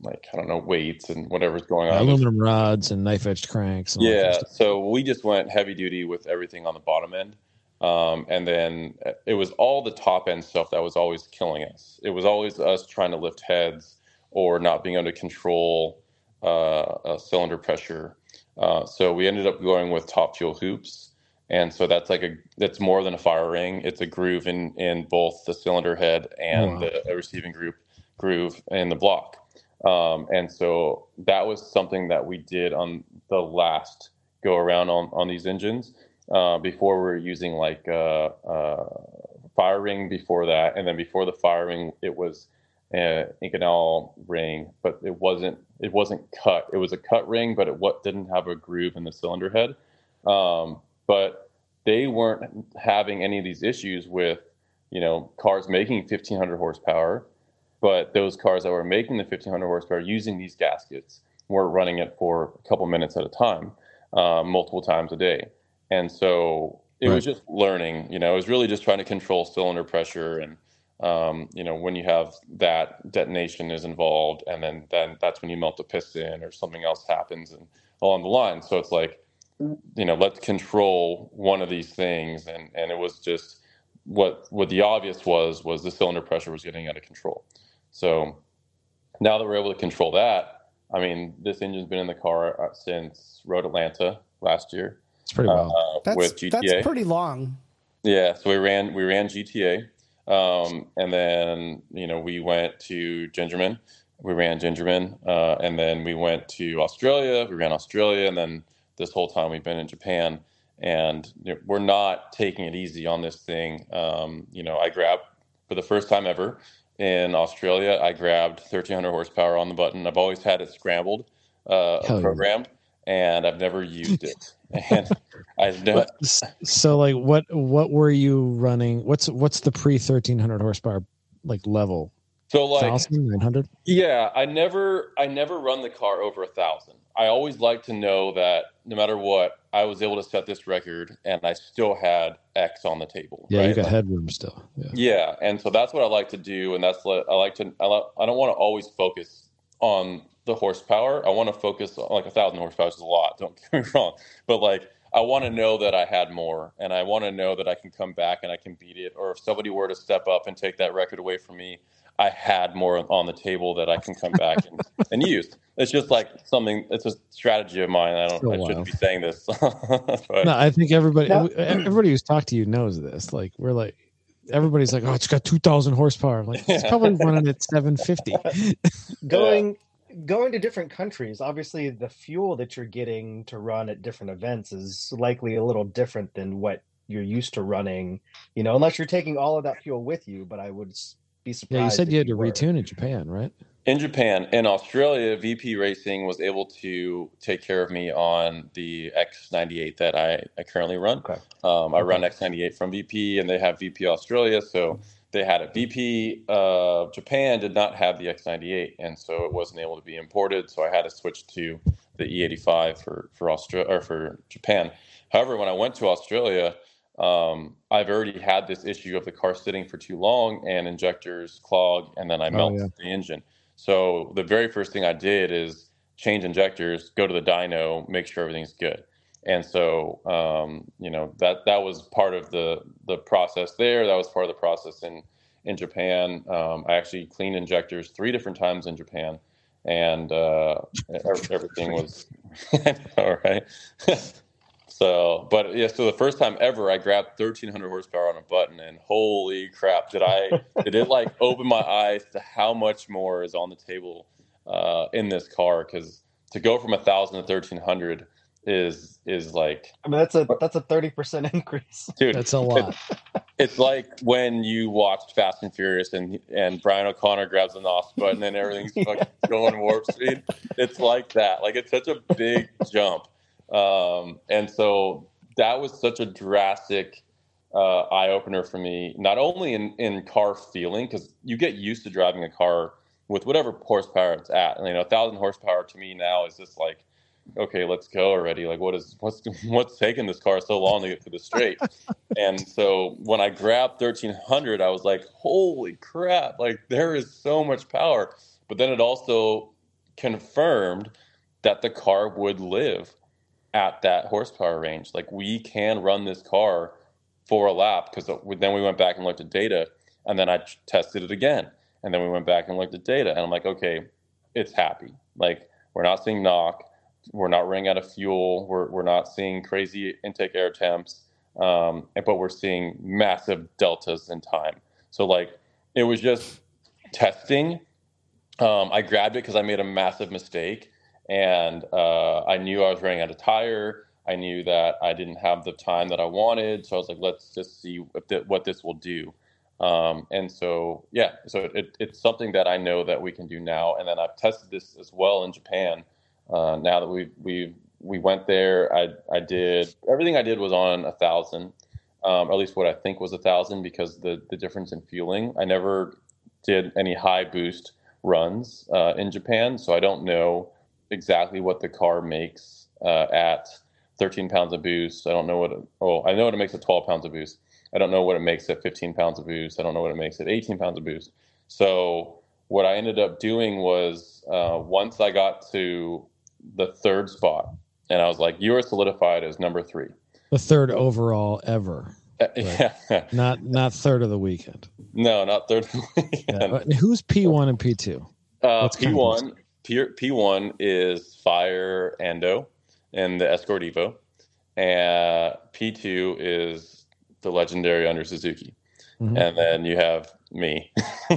like I don't know weights and whatever's going on. Aluminum rods and knife edged cranks. And all that kind Yeah, so we just went heavy duty with everything on the bottom end. Um, and then it was all the top end stuff that was always killing us. It was always us trying to lift heads or not being able to control uh, uh, cylinder pressure. Uh, so we ended up going with top fuel hoops. And so that's like a that's more than a fire ring. It's a groove in in both the cylinder head and Wow. the receiving group groove in the block. Um, and so that was something that we did on the last go around on, on these engines. Uh, before we were using like uh, uh, fire ring before that, and then before the firing, it was uh, Inconel ring, but it wasn't it wasn't cut. It was a cut ring, but it what didn't have a groove in the cylinder head. Um, but they weren't having any of these issues with you know cars making 1500 horsepower but those cars that were making the 1500 horsepower using these gaskets were running it for a couple minutes at a time, uh, multiple times a day. And so it was just learning, you know, it was really just trying to control cylinder pressure. And, um, you know, when you have that detonation is involved, and then, then that's when you melt the piston or something else happens and along the line. So it's like, you know, let's control one of these things. And, and it was just what, what the obvious was, was the cylinder pressure was getting out of control. So now that we're able to control that, I mean, this engine's been in the car uh, since Road Atlanta last year It's pretty uh. That's with GTA. that's pretty long. Yeah, so we ran we ran GTA, um, and then you know we went to Gingerman. We ran Gingerman, uh, and then we went to Australia. We ran Australia, and then this whole time we've been in Japan. And you know, we're not taking it easy on this thing. Um, you know, I grabbed for the first time ever in Australia. I grabbed 1300 horsepower on the button. I've always had it scrambled, uh, yeah. programmed, and I've never used it. and I've never. So like what what were you running? What's what's the pre 1300 horsepower like level? So like 1000 900? Yeah, I never I never run the car over a thousand. I always like to know that no matter what, I was able to set this record and I still had X on the table. Yeah, you got Like- headroom still. Yeah. yeah, and so that's what I like to do, and that's what I like to. I, li- I don't want to always focus on the horsepower. I want to focus on like a thousand horsepower is a lot. Don't get me wrong, but like I want to know that I had more, and I want to know that I can come back and I can beat it. Or if somebody were to step up and take that record away from me, I had more on the table that I can come back and, and use. It's just like something. It's a strategy of mine. I don't. So I shouldn't wild. be saying this. but, No, I think everybody No. everybody who's talked to you knows this. Like we're like everybody's like, oh, it's got 2000 horsepower. I'm like it's Yeah. probably running at 750. going going to different countries obviously the fuel that you're getting to run at different events is likely a little different than what you're used to running you know unless you're taking all of that fuel with you but i would be surprised Yeah, you said you had to were. retune in Japan, right? in Japan, in Australia, VP Racing was able to take care of me on the X98 that I, I currently run. Okay. Um, I run X98 from VP, and they have VP Australia, so they had a VP uh, Japan did not have the X98, and so it wasn't able to be imported. So I had to switch to the E85 for for Australia or for Japan. However, when I went to Australia, um, I've already had this issue of the car sitting for too long and injectors clog, and then I Oh, melted yeah. the engine. So the very first thing I did is change injectors, go to the dyno, make sure everything's good. And so, um, you know, that that was part of the the process there. That was part of the process in in Japan. Um, I actually cleaned injectors three different times in Japan, and uh, everything was all right. so, but yeah, so the first time ever, I grabbed 1300 horsepower on a button, and holy crap, did I did it like open my eyes to how much more is on the table uh, in this car? Because to go from a thousand to 1300 is is like, i mean that's a that's a 30% increase dude, That's a lot. it's like when you watched Fast and Furious and and Brian O'Conner grabs the NOS button and everything's fucking going warp speed. It's like that. Like it's such a big jump, um, and so that was such a drastic uh, eye opener for me. Not only in in car feeling, because you get used to driving a car with whatever horsepower it's at, and you know, a thousand horsepower to me now is just like, okay, let's go already. Like, what is what's what's taking this car so long to get to the straight? and so when I grabbed thirteen hundred, I was like, holy crap! Like there is so much power. But then it also confirmed that the car would live at that horsepower range. Like we can run this car for a lap because then we went back and looked at data and then I tested it again. And then we went back and looked at data and I'm like, okay, it's happy. Like we're not seeing knock. We're not running out of fuel. We're, we're not seeing crazy intake air temps. Um, but we're seeing massive deltas in time. So like it was just testing. Um, I grabbed it because I made a massive mistake and uh, I knew I was running out of tire. I knew that I didn't have the time that I wanted, so I was like, let's just see what this will do. Um, and so, yeah, so it, it's something that I know that we can do now. And then I've tested this as well in Japan. Uh, now that we we we went there, I I did everything I did was on a thousand, um, at least what I think was a thousand, because the the difference in fueling. I never did any high boost runs uh, in Japan, so I don't know exactly what the car makes uh, at 13 pounds of boost. I don't know what. It, oh, I know what it makes at 12 pounds of boost. I don't know what it makes at 15 pounds of boost. I don't know what it makes at 18 pounds of boost. So what I ended up doing was uh, once I got to the third spot, and I was like, "You are solidified as number three." The third overall ever. Uh, yeah. not not third of the weekend. No, not third. Yeah. Who's P one and P two? Uh, P one P one is Fire Ando and the Escort Evo, and P two is the legendary under Suzuki, mm-hmm. and then you have me.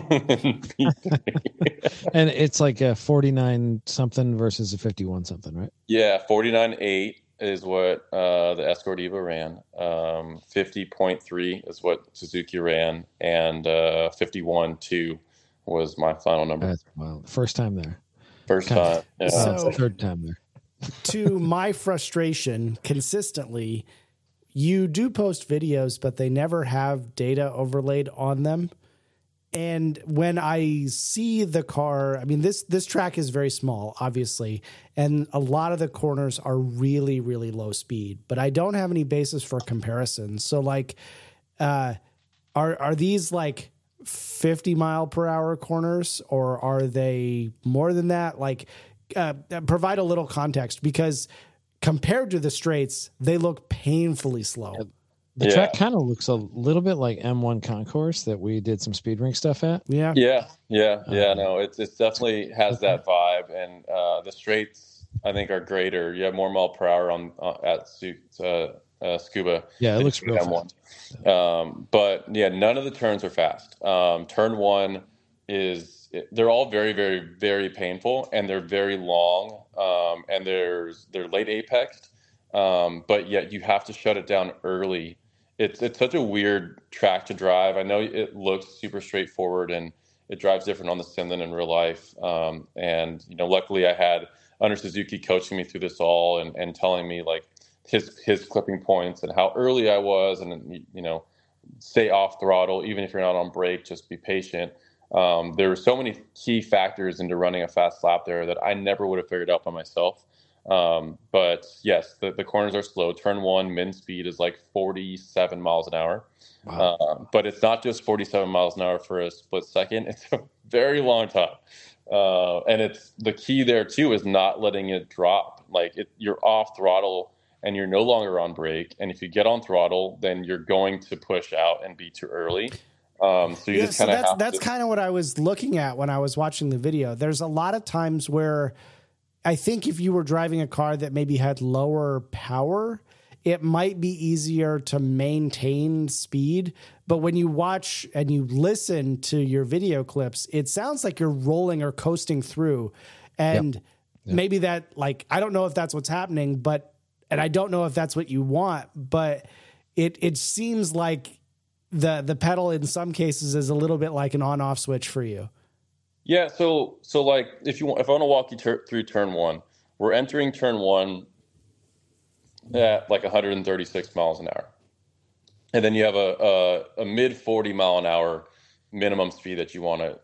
and it's like a forty nine something versus a fifty one something, right? Yeah, forty nine eight is what uh, the Escort Evo ran. Um, fifty point three is what Suzuki ran, and uh, fifty one two was my final number. That's wild. First time there. First time. Yeah. So, third time there. to my frustration, consistently, you do post videos, but they never have data overlaid on them. And when I see the car, I mean this this track is very small, obviously, and a lot of the corners are really really low speed. But I don't have any basis for comparison. So like, uh, are are these like 50 mile per hour corners or are they more than that? Like, uh, provide a little context because compared to the straights, they look painfully slow. The yeah. track kind of looks a little bit like M1 Concourse that we did some speed ring stuff at. Yeah, yeah, yeah, yeah. Um, no, it it definitely has that vibe, and uh, the straights I think are greater. You have more mile per hour on uh, at uh, uh, Tsukuba. Yeah, it looks real M1. Um, but yeah, none of the turns are fast. Um, turn one is they're all very, very, very painful, and they're very long, um, and there's they're late apexed. um, but yet you have to shut it down early. It's it's such a weird track to drive. I know it looks super straightforward and it drives different on the sim than in real life. Um, and you know, luckily I had Under Suzuki coaching me through this all and, and telling me like his his clipping points and how early I was, and you know, stay off throttle even if you're not on brake. Just be patient. Um, there were so many key factors into running a fast lap there that I never would have figured out by myself. Um, but yes, the, the corners are slow. Turn one, min speed is like 47 miles an hour. Wow. Uh, but it's not just 47 miles an hour for a split second. It's a very long time. Uh, and it's the key there too is not letting it drop. Like it, you're off throttle and you're no longer on brake. And if you get on throttle, then you're going to push out and be too early. Um, so you yeah, just kind of so that's that's kind of what I was looking at when I was watching the video. There's a lot of times where I think if you were driving a car that maybe had lower power, it might be easier to maintain speed. But when you watch and you listen to your video clips, it sounds like you're rolling or coasting through. And yep. Yep. maybe that, like, I don't know if that's what's happening, but and I don't know if that's what you want, but it it seems like the the pedal in some cases is a little bit like an on off switch for you. Yeah, so so like if you if I want to walk you ter- through turn one, we're entering turn one at like 136 miles an hour. and then you have a, a, a mid 40 mile an hour minimum speed that you want to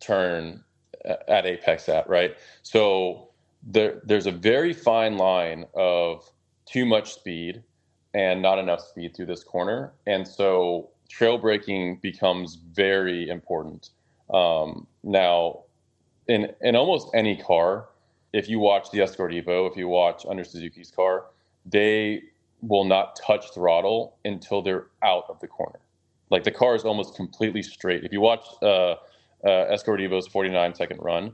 turn at apex at right? So there, there's a very fine line of too much speed and not enough speed through this corner. And so trail braking becomes very important um, now in in almost any car if you watch the escort evo if you watch under suzuki's car they will not touch throttle until they're out of the corner. Like the car is almost completely straight. If you watch uh, uh, Escort Evo's 49 second run,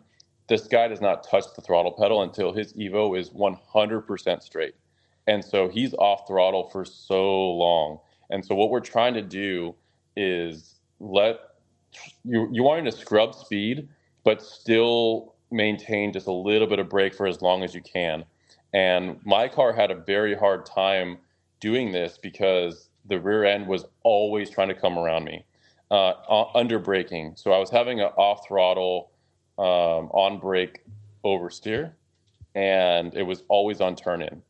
this guy does not touch the throttle pedal until his Evo is 100% straight. And so he's off throttle for so long. And so what we're trying to do is let you you wanting to scrub speed, but still maintain just a little bit of brake for as long as you can. And my car had a very hard time doing this because the rear end was always trying to come around me, uh, under braking. So I was having an off throttle, um, on brake oversteer, and it was always on turn in.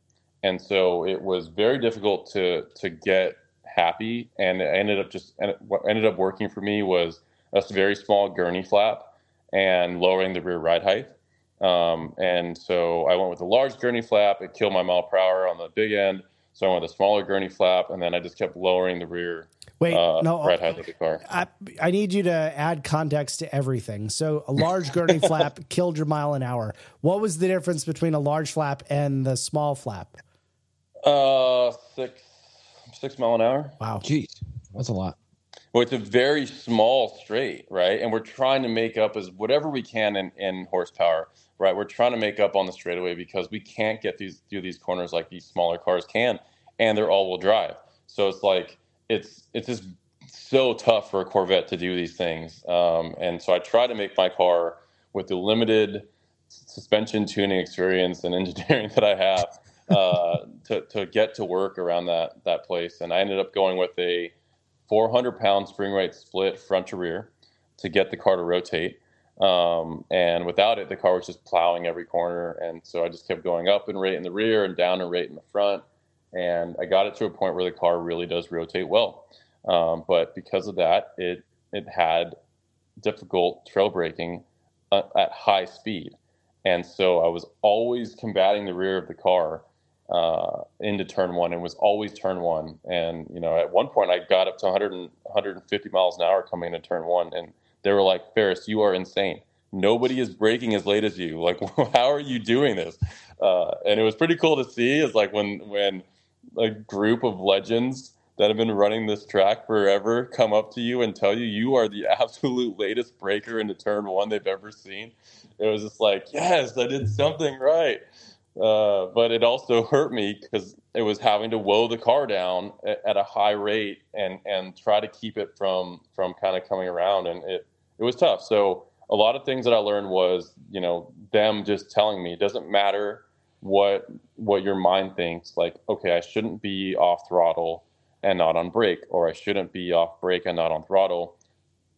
And so it was very difficult to to get happy. And it ended up just what ended up working for me was a very small gurney flap and lowering the rear ride height. Um, and so I went with a large gurney flap. It killed my mile per hour on the big end. So I went with a smaller gurney flap, and then I just kept lowering the rear. Wait, uh, no, right height of the car. I, I need you to add context to everything. So a large gurney flap killed your mile an hour. What was the difference between a large flap and the small flap? Uh, six six mile an hour. Wow, jeez, that's a lot. Well, it's a very small straight, right? And we're trying to make up as whatever we can in, in horsepower right? We're trying to make up on the straightaway because we can't get these through these corners like these smaller cars can, and they're all-wheel drive. So it's like it's it's just so tough for a Corvette to do these things. Um, and so I try to make my car with the limited suspension tuning experience and engineering that I have uh, to to get to work around that that place. And I ended up going with a 400 pound spring rate split front to rear to get the car to rotate. Um, and without it, the car was just plowing every corner. And so I just kept going up and rate in the rear and down and rate in the front. And I got it to a point where the car really does rotate well. Um, but because of that, it it had difficult trail braking uh, at high speed. And so I was always combating the rear of the car uh, into turn one and was always turn one. And, you know, at one point I got up to 100 and, 150 miles an hour coming into turn one. And they were like, Feras, you are insane. Nobody is braking as late as you. Like, how are you doing this? Uh, and it was pretty cool to see. Is like when when a group of legends that have been running this track forever come up to you and tell you you are the absolute latest breaker into turn one they've ever seen. It was just like, yes, I did something right. Uh, but it also hurt me because it was having to woe the car down at, at, a high rate and and try to keep it from from kind of coming around and it it was tough. So a lot of things that I learned was, you know, them just telling me it doesn't matter what what your mind thinks. Like, okay, I shouldn't be off throttle and not on brake, or I shouldn't be off brake and not on throttle.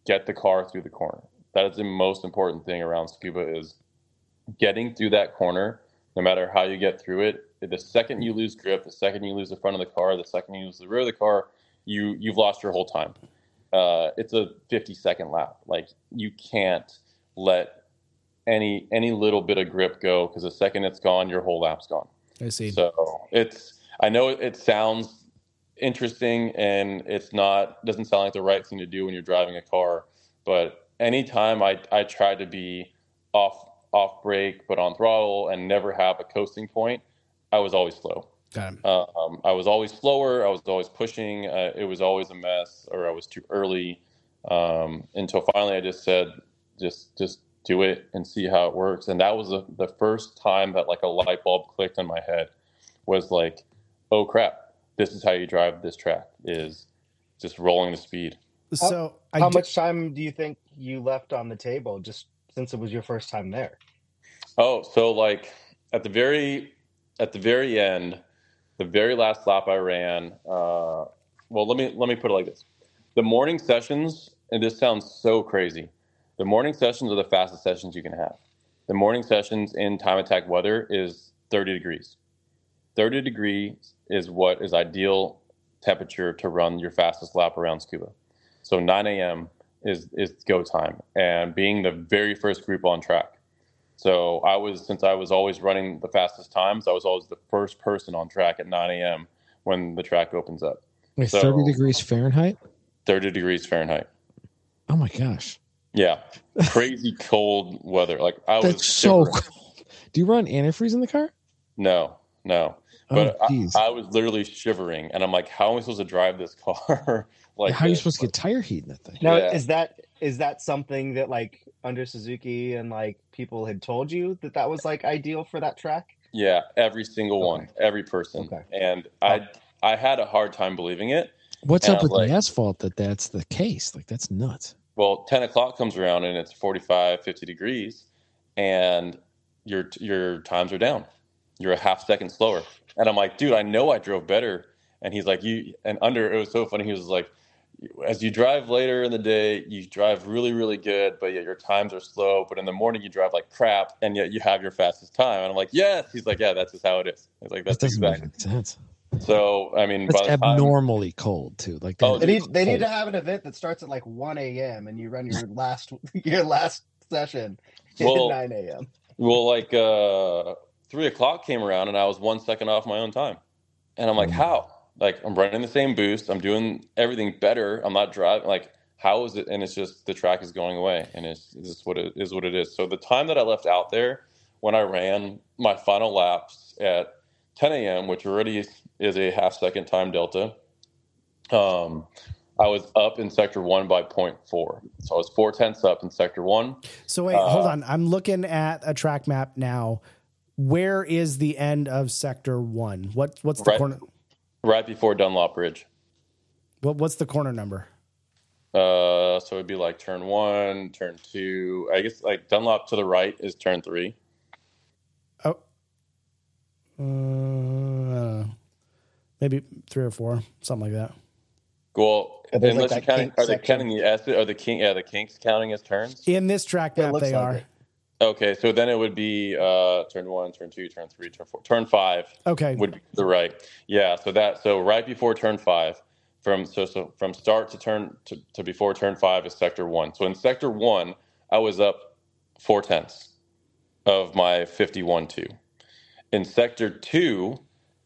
Get the car through the corner. That is the most important thing around Tsukuba is getting through that corner. No matter how you get through it, the second you lose grip, the second you lose the front of the car, the second you lose the rear of the car, you you've lost your whole time uh, it's a 50 second lap. Like you can't let any any little bit of grip go because the second it's gone, your whole lap's gone. I see. So it's I know it sounds interesting and it's not doesn't sound like the right thing to do when you're driving a car, but anytime I I try to be off off brake but on throttle and never have a coasting point, I was always slow. Uh, um, I was always slower. I was always pushing. Uh, it was always a mess, or I was too early. Um, until finally, I just said, "Just, just do it and see how it works." And that was the, the first time that like a light bulb clicked in my head. Was like, "Oh crap! This is how you drive this track. Is just rolling the speed." So, how, how much time do you think you left on the table just since it was your first time there? Oh, so like at the very at the very end the very last lap I ran. Uh, well, let me let me put it like this: the morning sessions, and this sounds so crazy. The morning sessions are the fastest sessions you can have. The morning sessions in time attack weather is 30 degrees. 30 degrees is what is ideal temperature to run your fastest lap around Tsukuba. So 9 a.m. is is go time, and being the very first group on track. So I was since I was always running the fastest times, I was always the first person on track at 9 a.m. when the track opens up. Wait, So- 30 degrees Fahrenheit? 30 degrees Fahrenheit. Oh my gosh. Yeah, crazy cold weather. Like I was so cold. Do you run antifreeze in the car? No, no. Oh, But I. I was literally shivering, and I'm like, "How am I supposed to drive this car?" like, How are you this? supposed to get tire heat in that thing? Now, Yeah. is that is that something that like under Suzuki and like people had told you that that was like ideal for that track? Yeah, every single one, every person, Okay. and oh. I, I had a hard time believing it. What's up with like- the asphalt that that's the case? Like, that's nuts. Well, 10 o'clock comes around and it's 45, 50 degrees, and your your times are down. You're a half second slower, and I'm like, dude, I know I drove better. And he's like, you and under it was so funny. He was like, as you drive later in the day, you drive really, really good, but yet your times are slow. But in the morning, you drive like crap, and yet you have your fastest time. And I'm like, yes. He's like, yeah, that's just how it is. He's like, That that's doesn't exactly. make any sense. So I mean, it's by the time, abnormally cold too. Like, Oh, They need they need to have an event that starts at like one a.m. and you run your last your last session Well- at nine a.m. Well, like uh, three o'clock came around and I was one second off my own time, and I'm like, Mm. how? Like I'm running the same boost, I'm doing everything better. I'm not driving. Like how is it? And it's just the track is going away, and it's, it's just what it is. What it is. So the time that I left out there when I ran my final laps at 10 a.m., which already is, a half second time delta, um, I was up in sector one by 0.4. So I was four tenths up in sector one. So wait, Uh, hold on. I'm looking at a track map now. Where is the end of sector one? What what's the Right. corner? Right before Dunlop Bridge. What what's the corner number? Uh, so it'd be like turn one, turn two. I guess like Dunlop to the right is turn three. Oh, uh, I don't know. maybe three or four, something like that. Well, Are they like you're counting, kink are they section? counting the S? Are the king? Yeah, the kinks counting as turns. In this track It map, they like are. it. Okay, so then it would be uh, turn one, turn two, turn three, turn four, turn five Okay, would be the right. Yeah, so that so right before turn five, from so so from start to turn to, to before turn five is sector one. So in sector one, I was up four tenths of my fifty-one two. In sector two,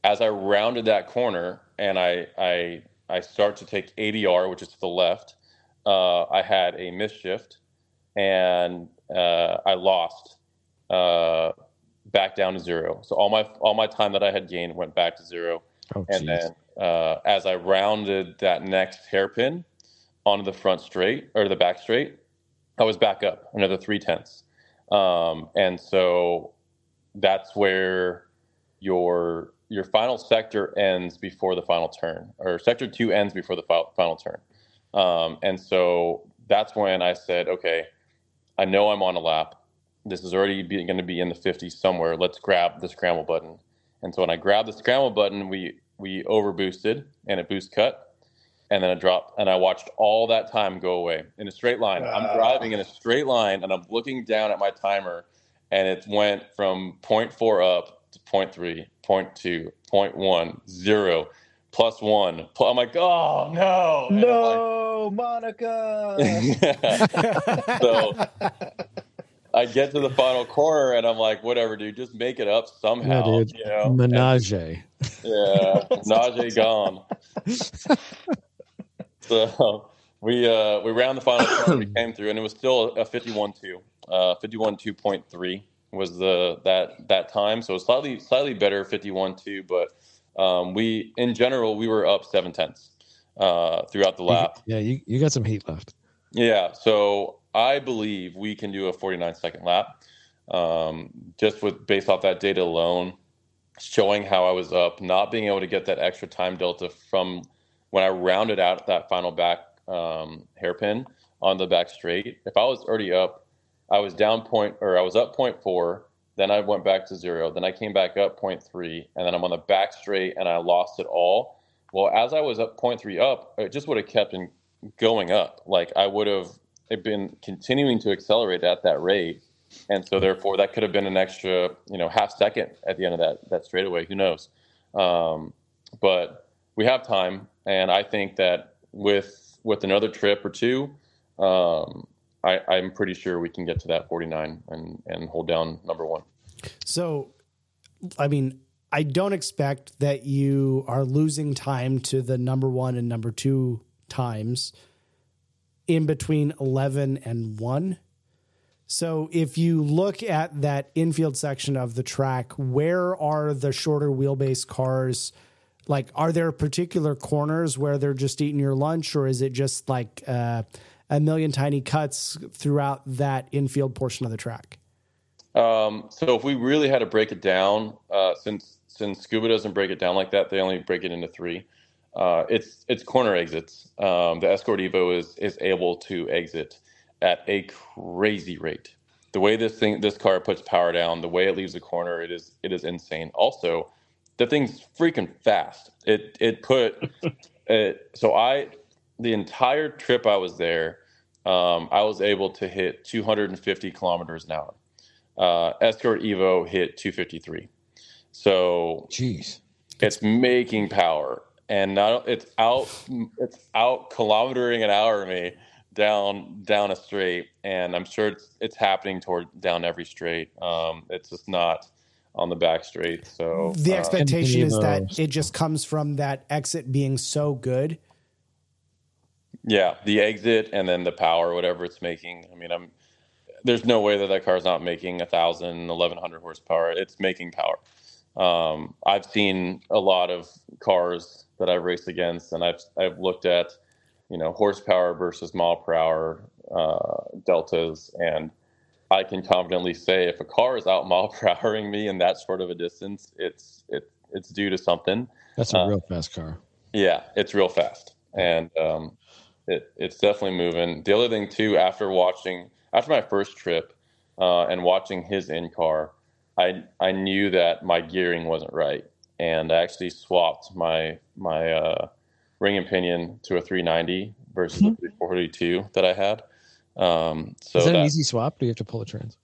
as I rounded that corner and I I I start to take ADR, which is to the left, uh, I had a misshift and uh, I lost uh, back down to zero. So all my all my time that I had gained went back to zero. Oh, And geez. then uh, as I rounded that next hairpin onto the front straight or the back straight, I was back up another three tenths. Um, and so that's where your your final sector ends before the final turn, or sector two ends before the final, final turn. Um, and so that's when I said, okay, I know I'm on a lap. This is already going to be in the 50s somewhere. Let's grab the scramble button. And so when I grabbed the scramble button, we we over boosted and it boost cut, and then it dropped, and I watched all that time go away in a straight line. I'm driving in a straight line, and I'm looking down at my timer, and it went from 0.4 up to 0.3, 0.2, 0.1, 0, plus one. I'm like, oh no, And I'm like, No, Monica. so I get to the final corner and I'm like, whatever, dude, just make it up somehow. Yeah, dude. You know? And- Menage. yeah, Najee gone. so we uh, we round the final corner. We came through, and it was still a 51-2. Uh, 51-2.3 was the that that time. So slightly slightly better 51-2, but um, we in general we were up seven tenths uh, throughout the lap. Yeah, you, you got some heat left. Yeah, so I believe we can do a 49 second lap, um, just with based off that data alone, showing how I was up, not being able to get that extra time delta from when I rounded out that final back um, hairpin on the back straight. If I was already up, I was down point or I was up point four. Then I went back to zero. Then I came back up point three, and then I'm on the back straight, and I lost it all. Well, as I was up point three up, it just would have kept in going up. Like I would have been continuing to accelerate at that rate, and so therefore that could have been an extra, you know, half second at the end of that that straightaway. Who knows? Um, but we have time, and I think that with with another trip or two, um, I, I'm pretty sure we can get to that 49 and and hold down number one. So, I mean, I don't expect that you are losing time to the number one and number two times in between 11 and 1. So if you look at that infield section of the track, where are the shorter wheelbase cars? Like, are there particular corners where they're just eating your lunch, or is it just like uh, a million tiny cuts throughout that infield portion of the track? Um, so if we really had to break it down, uh, since since Tsukuba doesn't break it down like that, they only break it into three. Uh, it's it's corner exits. Um, the Scorch Evo is is able to exit at a crazy rate. The way this thing this car puts power down, the way it leaves the corner, it is it is insane. Also, the thing's freaking fast. It it put it, so I the entire trip I was there, um, I was able to hit 250 kilometers an hour. Uh, Scorch Evo hit 253. So, jeez, it's making power. And not it's out it's out kilometering an hour me down down a straight. And i'm sure it's it's happening toward down every straight. Um it's just not on the back straight. So the uh, expectation uh, is that it just comes from that exit being so good yeah the exit and then the power whatever it's making i mean i'm there's no way that that car is not making a thousand, eleven hundred horsepower. It's making power. Um, I've seen a lot of cars that I've raced against, and I've I've looked at, you know, horsepower versus mile per hour uh, deltas, and I can confidently say if a car is out mile per houring me in that sort of a distance, it's it it's due to something. That's a uh, real fast car. Yeah, it's real fast, and um, it it's definitely moving. The other thing too, after watching after my first trip uh, and watching his in car, I I knew that my gearing wasn't right and I actually swapped my my uh, ring and pinion to a 390 versus mm-hmm. the 342 that I had. Um, so is that, that, an easy swap? Do you have to pull the trans?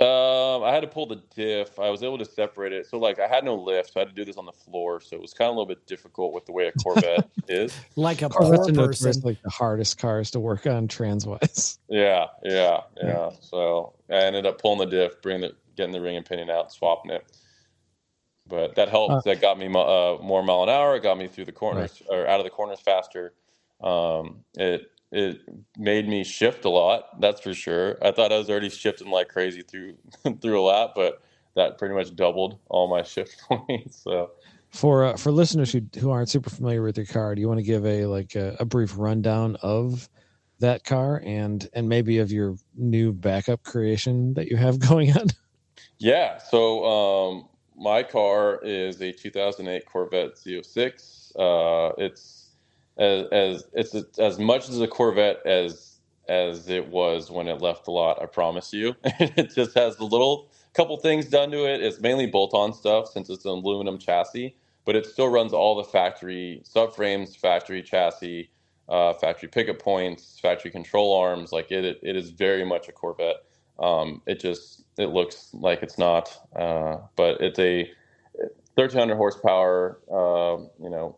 Um, I had to pull the diff. I was able to separate it. So like I had no lift, so I had to do this on the floor. So it was kind of a little bit difficult with the way a Corvette is. Like a poor person. Like the hardest cars to work on trans wise. Yeah, yeah, yeah. So I ended up pulling the diff, bringing the getting the ring and pinion out, swapping it but that helped. Uh, that got me uh, more mile an hour. It got me through the corners right. or out of the corners faster. Um, it it made me shift a lot. That's for sure. I thought I was already shifting like crazy through through a lot, but that pretty much doubled all my shift points. So. For uh, for listeners who who aren't super familiar with your car, do you want to give a like a, a brief rundown of that car and and maybe of your new backup creation that you have going on? Yeah. So um, my car is a 2008 Corvette Z06. Uh, it's as, as it's as much as a Corvette as as it was when it left the lot. I promise you. it just has a little couple things done to it. It's mainly bolt-on stuff since it's an aluminum chassis, but it still runs all the factory subframes, factory chassis, uh, factory pickup points, factory control arms. Like it, it is very much a Corvette. Um, it just it looks like it's not, uh, but it's a 1300 horsepower, uh, you know,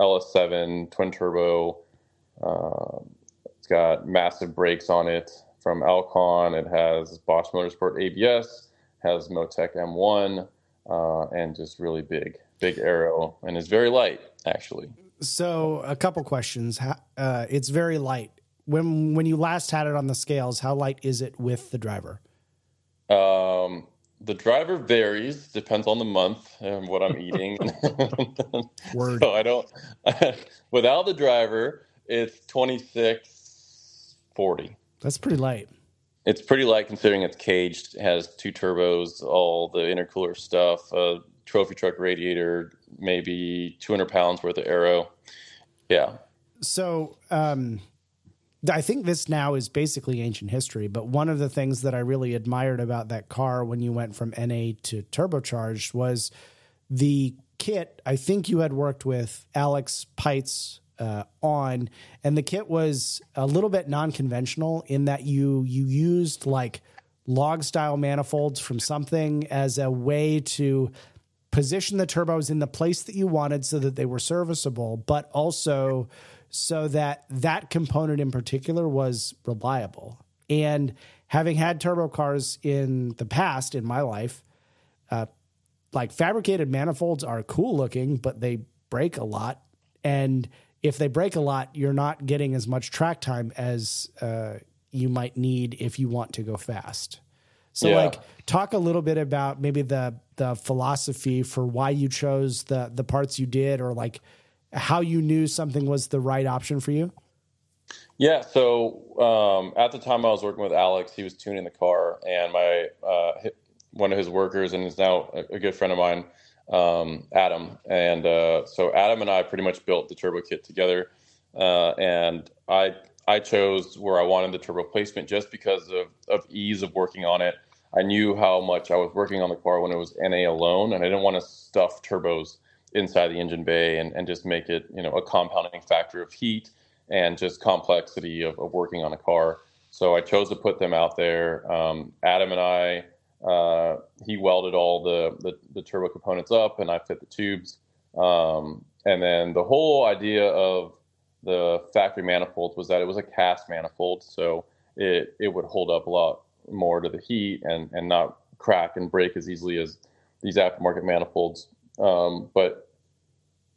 LS7 twin turbo. Uh, it's got massive brakes on it from Alcon. It has Bosch Motorsport ABS, has Motec M1, uh, and just really big, big aero, and is very light actually. So, a couple questions. Uh, it's very light when when you last had it on the scales, how light is it with the driver? Um, the driver varies, depends on the month and what I'm eating. Word. so I don't. without the driver, it's twenty six forty. That's pretty light. It's pretty light considering it's caged. It has two turbos, all the intercooler stuff, a trophy truck radiator, maybe 200 pounds worth of aero. Yeah. So, um, I think this now is basically ancient history, but one of the things that I really admired about that car when you went from NA to turbocharged was the kit. I think you had worked with Alex Peitz uh, on, and the kit was a little bit non-conventional in that you you used like log style manifolds from something as a way to position the turbos in the place that you wanted so that they were serviceable, but also so that that component in particular was reliable. And having had turbo cars in the past in my life, uh, like fabricated manifolds are cool looking, but they break a lot. And if they break a lot, you're not getting as much track time as uh, you might need if you want to go fast. So, yeah. like, talk a little bit about maybe the the philosophy for why you chose the the parts you did, or like how you knew something was the right option for you. Yeah. So um, at the time I was working with Alex, he was tuning the car, and my uh, one of his workers, and is now a, good friend of mine, um, Adam. And uh, so Adam and I pretty much built the turbo kit together, uh, and I I chose where I wanted the turbo placement just because of, of ease of working on it. I knew how much I was working on the car when it was NA alone, and I didn't want to stuff turbos inside the engine bay and, and just make it, you know, a compounding factor of heat and just complexity of, of working on a car. So I chose to put them out there. Um, Adam and I, uh, he welded all the, the, the turbo components up, and I fit the tubes. Um, and then the whole idea of the factory manifold was that it was a cast manifold, so it it would hold up a lot more to the heat and and not crack and break as easily as these aftermarket manifolds. Um, but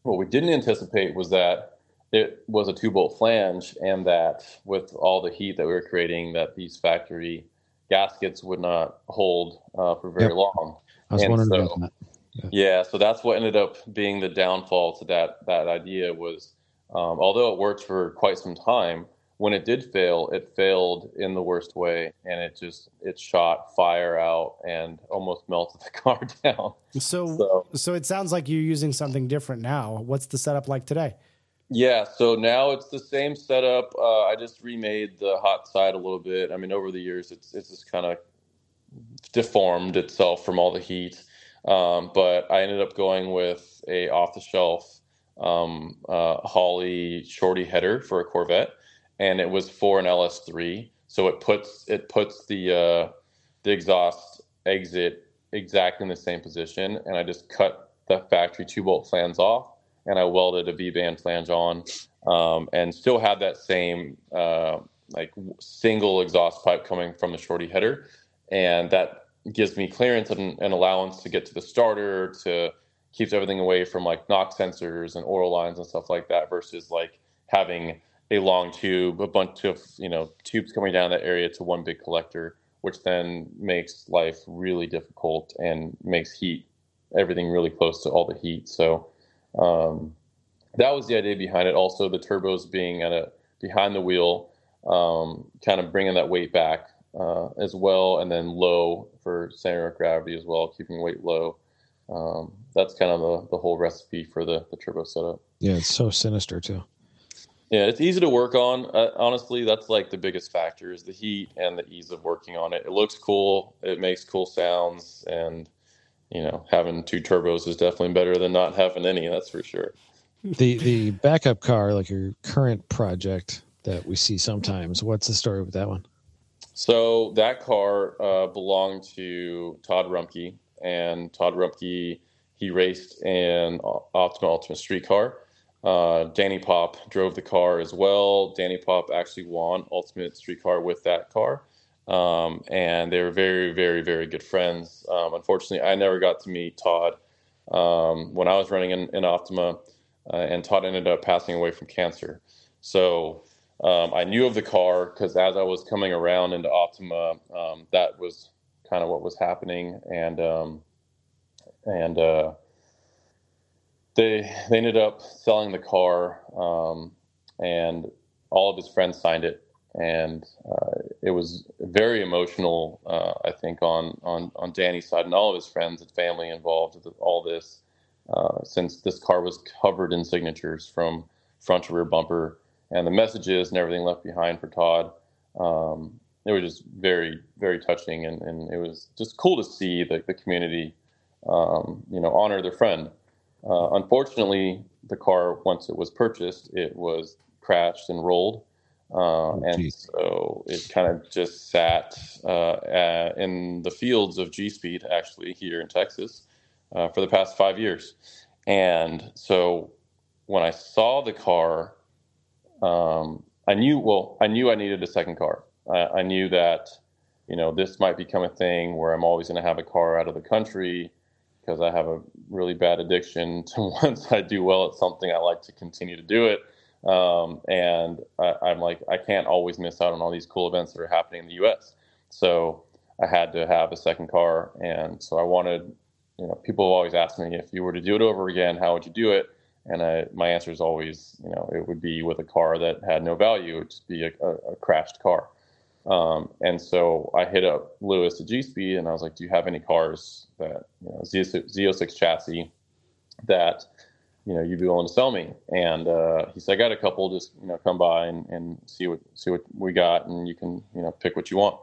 what we didn't anticipate was that it was a two bolt flange, and that with all the heat that we were creating, that these factory gaskets would not hold uh, for very yep. long. I was and wondering so, about that. Yeah. yeah, so that's what ended up being the downfall to that that idea was um, although it worked for quite some time, when it did fail, it failed in the worst way, and it just it shot fire out and almost melted the car down. So, so, so it sounds like you're using something different now. What's the setup like today? Yeah, so now it's the same setup. Uh, I just remade the hot side a little bit. I mean, over the years, it's it's just kind of deformed itself from all the heat. Um, but I ended up going with a off the shelf um, uh, Holley shorty header for a Corvette, and it was for an LS3. So it puts it puts the uh, the exhaust exit exactly in the same position, and I just cut the factory two bolt flange off, and I welded a V band flange on, um, and still had that same uh, like single exhaust pipe coming from the shorty header, and that gives me clearance and, and allowance to get to the starter to keeps everything away from like knock sensors and oil lines and stuff like that versus like having a long tube, a bunch of you know tubes coming down that area to one big collector, which then makes life really difficult and makes heat everything really close to all the heat. So um, that was the idea behind it. Also, the turbos being at a behind the wheel, um, kind of bringing that weight back uh, as well, and then low for center of gravity as well, keeping weight low um, that's kind of the, the whole recipe for the, the turbo setup. Yeah, it's so sinister too. Yeah, it's easy to work on. Uh, honestly, that's like the biggest factor is the heat and the ease of working on it. It looks cool. It makes cool sounds, and you know, having two turbos is definitely better than not having any. That's for sure. The the backup car, like your current project that we see sometimes. What's the story with that one? So that car uh, belonged to Todd Rumpke, and Todd Rumpke he raced an Optima Ultimate Street Car. Uh, Danny Popp drove the car as well. Danny Popp actually won Ultimate Street Car with that car. Um, and they were very, very, very good friends. Um, unfortunately, I never got to meet Todd um, when I was running in, in Optima, uh, and Todd ended up passing away from cancer. So um, I knew of the car because as I was coming around into Optima, um, that was kind of what was happening, and um, and uh, they they ended up selling the car, um, and all of his friends signed it, and uh, it was very emotional. Uh, I think on on on Danny's side, and all of his friends and family involved with all this, uh, since this car was covered in signatures from front to rear bumper, and the messages and everything left behind for Todd. Um, it was just very very touching and, and it was just cool to see the, the community um, you know honor their friend uh, unfortunately the car once it was purchased it was crashed and rolled uh, oh, and so it kind of just sat uh, in the fields of G Speed actually here in Texas uh, for the past five years. And so when I saw the car, um, I knew well, I knew I needed a second car. I, I knew that you know this might become a thing where I'm always going to have a car out of the country because I have a really bad addiction to once I do well at something, I like to continue to do it. Um, and I, I'm like, I can't always miss out on all these cool events that are happening in the U.S. So I had to have a second car, and so I wanted. You know, people always ask me if you were to do it over again, how would you do it? And I, my answer is always, you know, it would be with a car that had no value. It would just be a, a, a crashed car. Um, and so I hit up Lewis at G Speed and I was like, Do you have any cars that, you know, Z06 chassis that, you know, you'd be willing to sell me? And uh, he said, I got a couple, just, you know, come by and, and see what see what we got and you can, you know, pick what you want.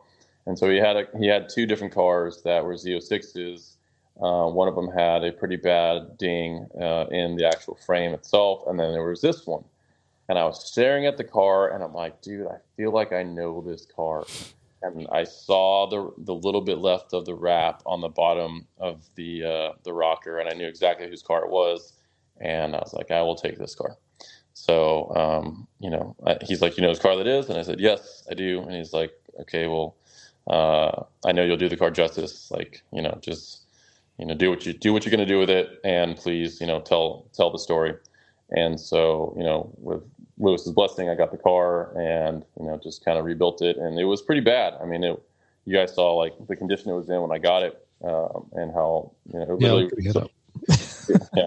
And so he had a, he had two different cars that were Z06s. Uh, one of them had a pretty bad ding uh, in the actual frame itself, and then there was this one and I was staring at the car and I'm like, dude, I feel like I know this car. And I saw the the little bit left of the wrap on the bottom of the uh, the rocker, and I knew exactly whose car it was. And I was like, I will take this car. So, um, you know, I, he's like, you know whose car that is? And I said, yes, I do. And he's like, okay, well, uh, I know you'll do the car justice. Like, you know, just you know, do what you do what you're going to do with it, and please, you know, tell tell the story. And so, you know, with Lewis's blessing, I got the car and you know just kind of rebuilt it, and it was pretty bad. I mean, it, you guys saw like the condition it was in when I got it, um, and how you know it literally yeah,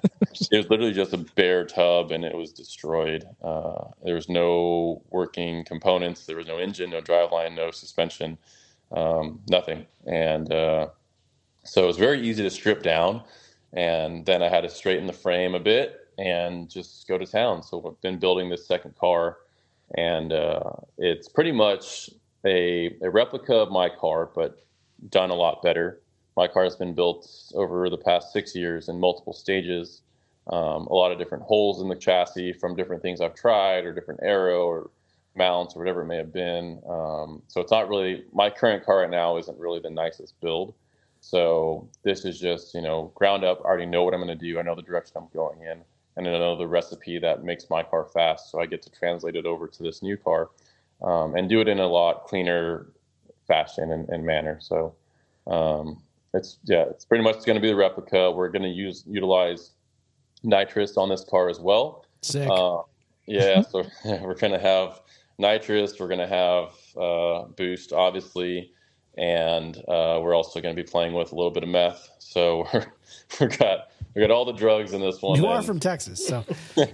it was literally just a bare tub, and it was destroyed. Uh, there was no working components. There was no engine, no driveline, no suspension, um, nothing, and uh, so it was very easy to strip down. And then I had to straighten the frame a bit and just go to town. So I've been building this second car, and uh, it's pretty much a, a replica of my car, but done a lot better. My car has been built over the past six years in multiple stages. Um, a lot of different holes in the chassis from different things I've tried, or different arrow, or mounts, or whatever it may have been. Um, so it's not really my current car right now isn't really the nicest build. So this is just you know ground up. I already know what I'm going to do. I know the direction I'm going in and I know the recipe that makes my car fast. So I get to translate it over to this new car um, and do it in a lot cleaner fashion and, and manner. So um, it's yeah, it's pretty much going to be the replica. We're going to use utilize nitrous on this car as well. Sick. Uh, yeah, so we're going to have nitrous. We're going to have uh, boost, obviously, and uh, we're also going to be playing with a little bit of meth. So we're we got we got all the drugs in this one. You are from Texas, so your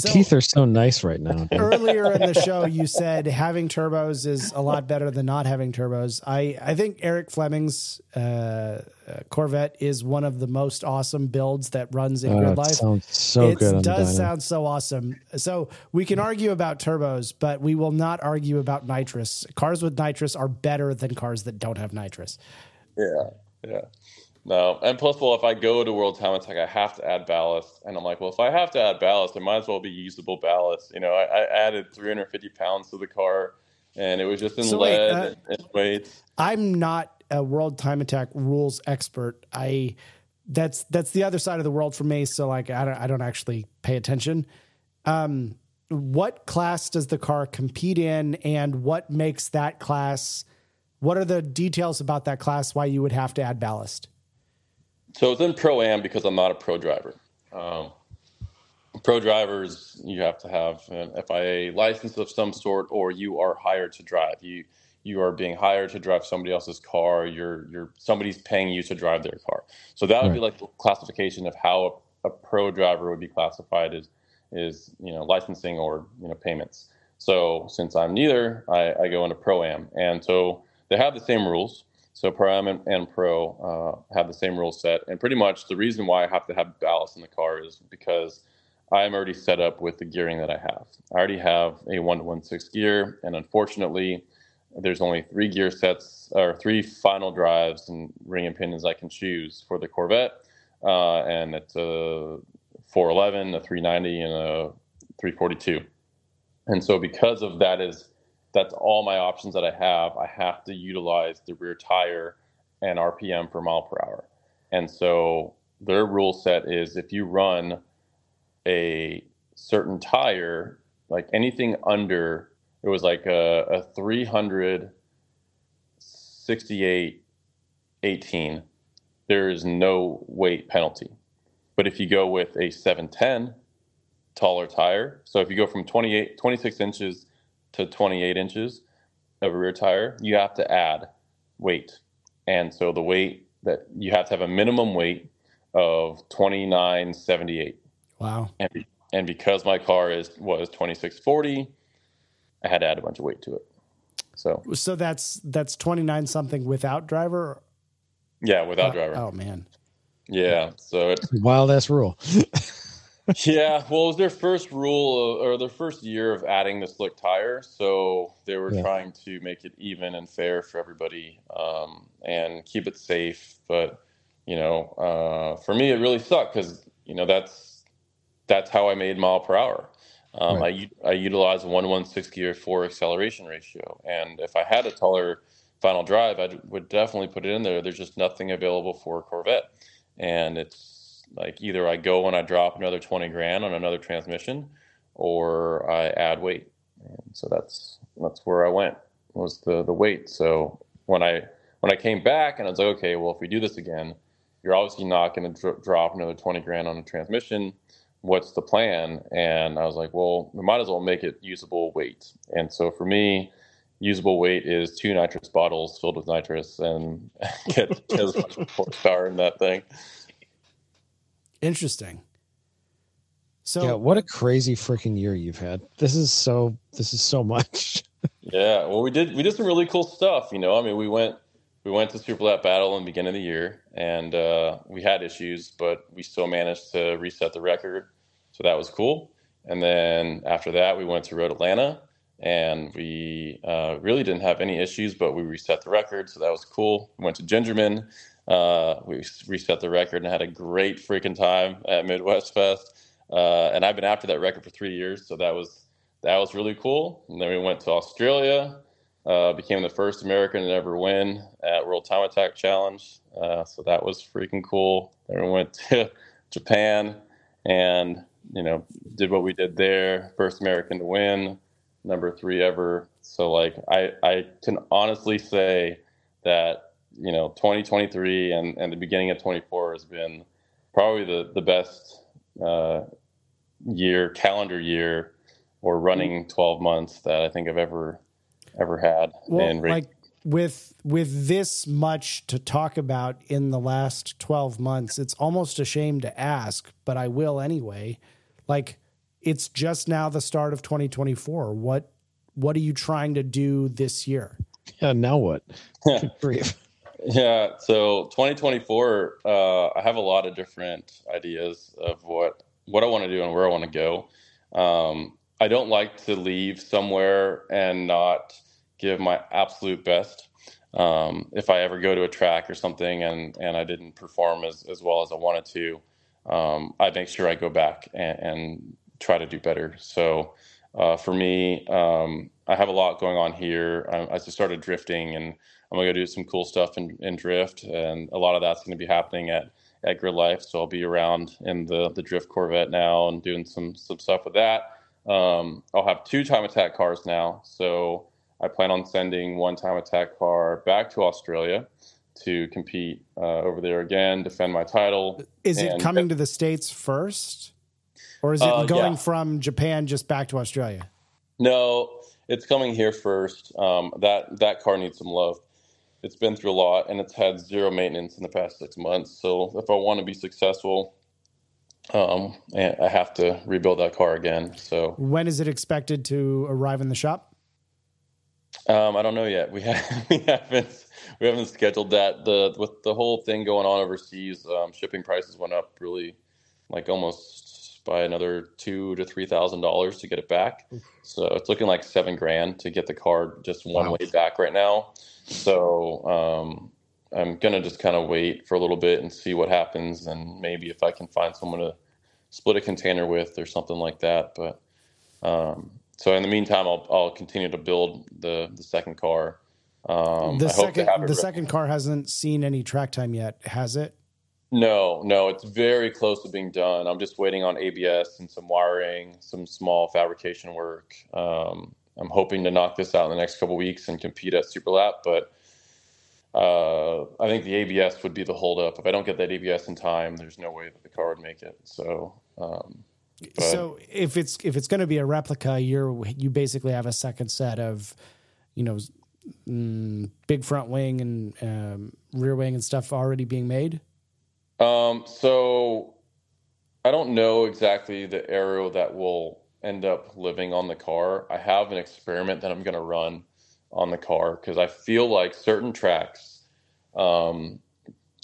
so, teeth are so nice right now. earlier in the show, you said having turbos is a lot better than not having turbos. I I think Eric Fleming's uh, uh Corvette is one of the most awesome builds that runs in oh, grid life. Sounds so it good. It does sound so awesome. So we can argue about turbos, but we will not argue about nitrous. Cars with nitrous are better than cars that don't have nitrous. Yeah, yeah. No, and plus, well, if I go to World Time Attack, I have to add ballast, and I'm like, well, if I have to add ballast, it might as well be usable ballast. You know, I, I added 350 pounds to the car, and it was just in so lead wait, uh, and, and weight. I'm not a World Time Attack rules expert. I that's that's the other side of the world for me. So like, I don't I don't actually pay attention. Um, what class does the car compete in, and what makes that class? What are the details about that class? Why you would have to add ballast? So it's in pro am because I'm not a pro driver. Um, pro drivers, you have to have an FIA license of some sort, or you are hired to drive. You you are being hired to drive somebody else's car. You're you're somebody's paying you to drive their car. So that would right. be like the classification of how a, a, pro driver would be classified as is you know licensing or you know payments. So since I'm neither, I, I go into pro am, and so they have the same rules. So Pro and, and Pro uh, have the same rule set, and pretty much the reason why I have to have ballast in the car is because I'm already set up with the gearing that I have. I already have a one to one six gear, and unfortunately, there's only three gear sets or three final drives and ring and pinions I can choose for the Corvette, uh, and it's a 411, a 390, and a 342. And so because of that is that's all my options that I have. I have to utilize the rear tire and RPM per mile per hour. And so their rule set is if you run a certain tire, like anything under, it was like a, a 368 18, there is no weight penalty. But if you go with a 710 taller tire, so if you go from 28, 26 inches to 28 inches of a rear tire, you have to add weight. And so the weight that you have to have a minimum weight of 2978. Wow. And, be, and because my car is was 2640, I had to add a bunch of weight to it. So So that's that's 29 something without driver. yeah, without Uh, driver. Oh man. Yeah. So it, Wild ass rule. yeah, well, it was their first rule of, or their first year of adding the slick tire, so they were Yeah. trying to make it even and fair for everybody um, and keep it safe. But you know, uh, for me, it really sucked because you know that's that's how I made mile per hour. Um, I u- I utilize a one one six gear four acceleration ratio, and if I had a taller final drive, I would definitely put it in there. There's just nothing available for Corvette, and it's like either I go and I drop another 20 grand on another transmission or I add weight. And so that's that's where I went was the the weight. So when I when I came back and I was like, okay, well if we do this again, you're obviously not going to dr- drop another 20 grand on a transmission. What's the plan? And I was like, well, we might as well make it usable weight. And so for me, usable weight is two nitrous bottles filled with nitrous and get, get as much horsepower in that thing. Interesting. So yeah, what a crazy freaking year you've had. This is so this is so much. Yeah, well, we did we did some really cool stuff. You know, I mean, we went we went to Super Lap Battle in the beginning of the year, and uh, we had issues, but we still managed to reset the record, so that was cool. And then after that, we went to Road Atlanta, and we uh, really didn't have any issues, but we reset the record, so that was cool. We went to Gingerman, uh, we reset the record, and had a great freaking time at Midwest Fest. Uh, and I've been after that record for three years, so that was that was really cool. And then we went to Australia, uh, became the first American to ever win at World Time Attack Challenge. Uh, so that was freaking cool. Then we went to Japan and, you know, did what we did there. First American to win, number three ever. So, like, I, I can honestly say that, you know, 2023 and, and the beginning of 24 has been probably the, the best uh, year, calendar year or running 12 months that I think I've ever ever had well, in race. like with with this much to talk about in the last 12 months, it's almost a shame to ask, but I will anyway. Like it's just now the start of 2024. What what are you trying to do this year? Yeah, now what? Good grief. Yeah, so 2024, uh, I have a lot of different ideas of what what I want to do and where I want to go. Um, I don't like to leave somewhere and not give my absolute best. Um, if I ever go to a track or something and, and I didn't perform as, as well as I wanted to, um, I make sure I go back and, and try to do better. So uh, for me, um, I have a lot going on here. I, I just started drifting and I'm gonna go do some cool stuff in, in drift, and a lot of that's gonna be happening at at Grid Life. So I'll be around in the the drift Corvette now and doing some some stuff with that. Um, I'll have two time attack cars now, so I plan on sending one time attack car back to Australia to compete uh, over there again, defend my title. Is it coming to the states first? Or is it Uh, going yeah. from Japan just back to Australia? No, it's coming here first. Um, that that car needs some love. It's been through a lot, and it's had zero maintenance in the past six months. So if I want to be successful, um, I have to rebuild that car again. So When is it expected to arrive in the shop? um, I don't know yet. We have we haven't we haven't scheduled that. The with the whole thing going on overseas, um, shipping prices went up really, like almost by another two to three thousand dollars to get it back. So it's looking like seven grand to get the car just one Wow. way back right now. So um, I'm gonna just kind of wait for a little bit and see what happens, and maybe if I can find someone to split a container with or something like that. But um, so in the meantime, I'll I'll continue to build the the second car. Um, the I second the re- second car hasn't seen any track time yet, has it? No, no, it's very close to being done. I'm just waiting on ABS and some wiring, some small fabrication work. Um, I'm hoping to knock this out in the next couple weeks and compete at Superlap, but uh, I think the ABS would be the holdup. If I don't get that ABS in time, there's no way that the car would make it. So, um, so if it's if it's going to be a replica, you're you basically have a second set of, you know, mm, big front wing and um, rear wing and stuff already being made. Um, so I don't know exactly the aero that will end up living on the car. I have an experiment that I'm going to run on the car because I feel like certain tracks, um,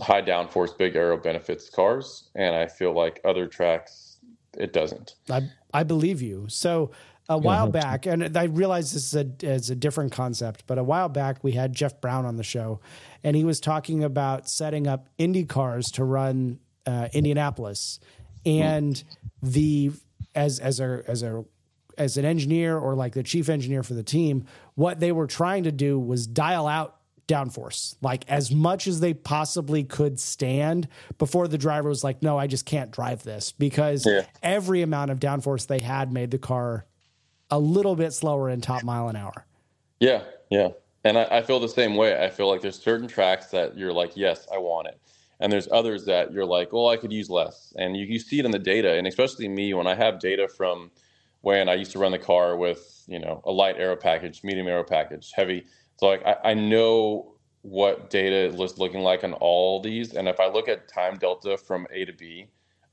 high downforce, big aero benefits cars, and I feel like other tracks it doesn't. I I believe you. So a while yeah, back, and I realize this is a, is a different concept, but a while back we had Jeff Brown on the show, and he was talking about setting up Indy cars to run uh, Indianapolis, and the as as a as a as an engineer or like the chief engineer for the team, what they were trying to do was dial out downforce like as much as they possibly could stand before the driver was like no i just can't drive this because yeah. every amount of downforce they had made the car a little bit slower in top mile an hour. Yeah yeah. And I, I feel the same way. I feel like there's certain tracks that you're like yes i want it. And there's others that you're like well i could use less. And you, you see it in the data. And especially me when i have data from when i used to run the car with you know a light aero package medium aero package heavy. So like I, I know what data is looking like on all these, and if I look at time delta from A to B,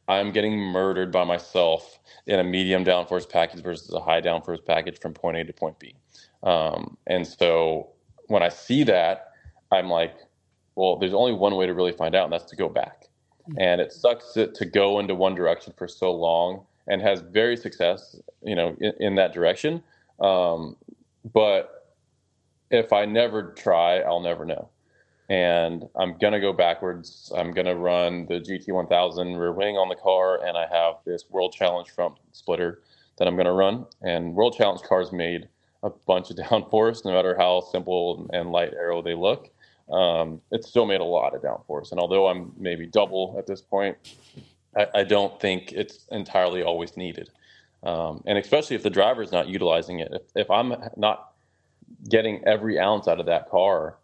I'm getting murdered by myself in a medium downforce package versus a high downforce package from point A to point B. Um, and so when I see that, I'm like, well, there's only one way to really find out, and that's to go back. Hmm. And it sucks to, to go into one direction for so long and has very success, you know, in, in that direction. Um, but if I never try, I'll never know. And I'm to go backwards. I'm to run the GT1000 rear wing on the car, and I have this World Challenge front splitter that I'm to run. And World Challenge cars made a bunch of downforce, no matter how simple and light aero they look. Um, it still made a lot of downforce. And although I'm maybe double at this point, I, I don't think it's entirely always needed. Um, and especially if the driver is not utilizing it. If, if I'm not getting every ounce out of that car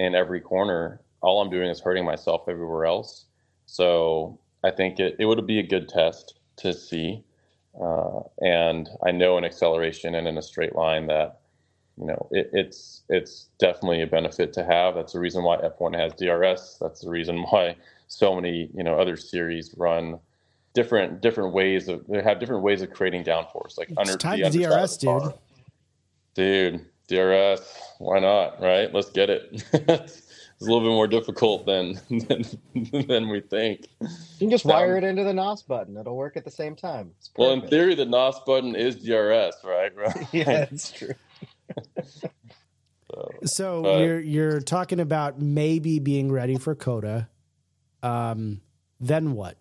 in every corner, all I'm doing is hurting myself everywhere else. So I think it, it would be a good test to see. Uh, and I know in acceleration and in a straight line that, you know, it, it's it's definitely a benefit to have. That's the reason why F1 has DRS. That's the reason why so many, you know, other series run different different ways of they have different ways of creating downforce. Like it's under time the DRS, dude. Dude, DRS, why not? Right? Let's get it. it's a little bit more difficult than than, than we think. You can just wire it into the NOS button; it'll work at the same time. Well, in theory, the NOS button is DRS, right? Right? yeah, that's true. so, so but, you're you're talking about maybe being ready for COTA. Um, then what?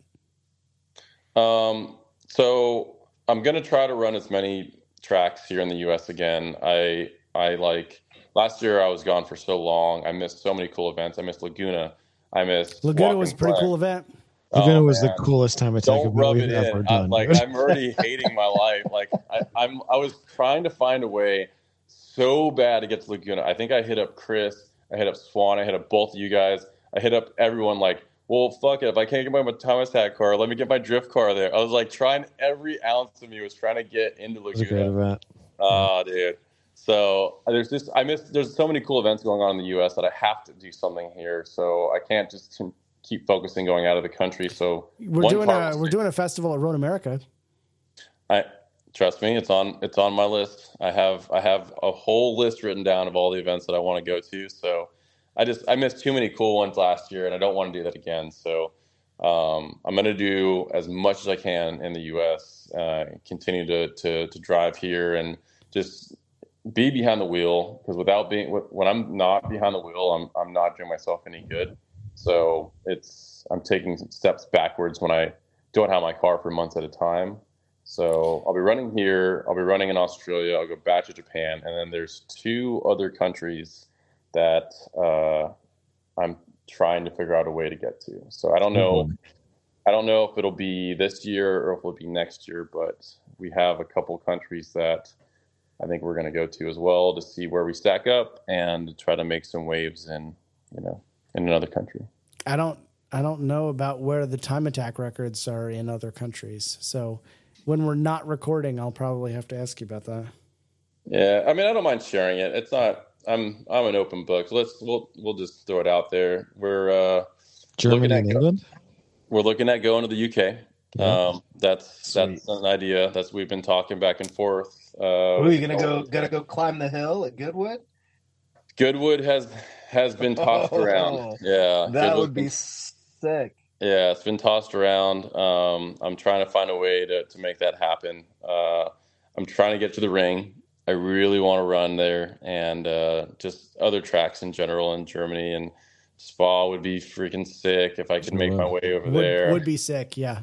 Um, so I'm going to try to run as many tracks here in the U.S. again. I I like last year I was gone for so long. I missed so many cool events. I missed Laguna. I missed Laguna was a pretty cool event. Oh, Laguna oh, was man. the coolest time I Don't rub it in. I, like I'm already hating my life. Like I, I'm I was trying to find a way so bad to get to Laguna. I think I hit up Chris. I hit up Swan. I hit up both of you guys. I hit up everyone. Like, well, fuck it. If I can't get my time attack car, let me get my drift car there. I was like trying every ounce of me was trying to get into Laguna. Oh, dude. So uh, there's just I miss there's so many cool events going on in the U.S. that I have to do something here. So I can't just keep focusing going out of the country. So we're doing a we're doing a festival at Road America. I trust me, it's on it's on my list. I have I have a whole list written down of all the events that I want to go to. So I just I missed too many cool ones last year, and I don't want to do that again. So um, I'm going to do as much as I can in the U.S. Uh, continue to, to to drive here and just be behind the wheel because without being when I'm not behind the wheel, I'm I'm not doing myself any good. So it's I'm taking steps backwards when I don't have my car for months at a time. So I'll be running here. I'll be running in Australia. I'll go back to Japan, and then there's two other countries that uh, I'm trying to figure out a way to get to. So I don't know. Mm-hmm. I don't know if it'll be this year or if it'll be next year, but we have a couple countries that I think we're going to go to as well to see where we stack up and try to make some waves in, you know, in another country. I don't I don't know about where the time attack records are in other countries. So when we're not recording, I'll probably have to ask you about that. Yeah, I mean, I don't mind sharing it. It's not. I'm I'm an open book. So let's we'll we'll just throw it out there. We're uh, Germany and England. We're looking at going to the UK. Yeah. Um, that's Sweet. that's an idea. That's we've been talking back and forth. Uh, are you gonna go? Gonna go climb the hill at Goodwood. Goodwood has has been tossed oh, around. Yeah, that Goodwood would be sick. Yeah, it's been tossed around. Um, I'm trying to find a way to to make that happen. Uh, I'm trying to get to the ring. I really want to run there, and uh, just other tracks in general in Germany and Spa would be freaking sick if I could make my way over would, there. Would be sick, yeah.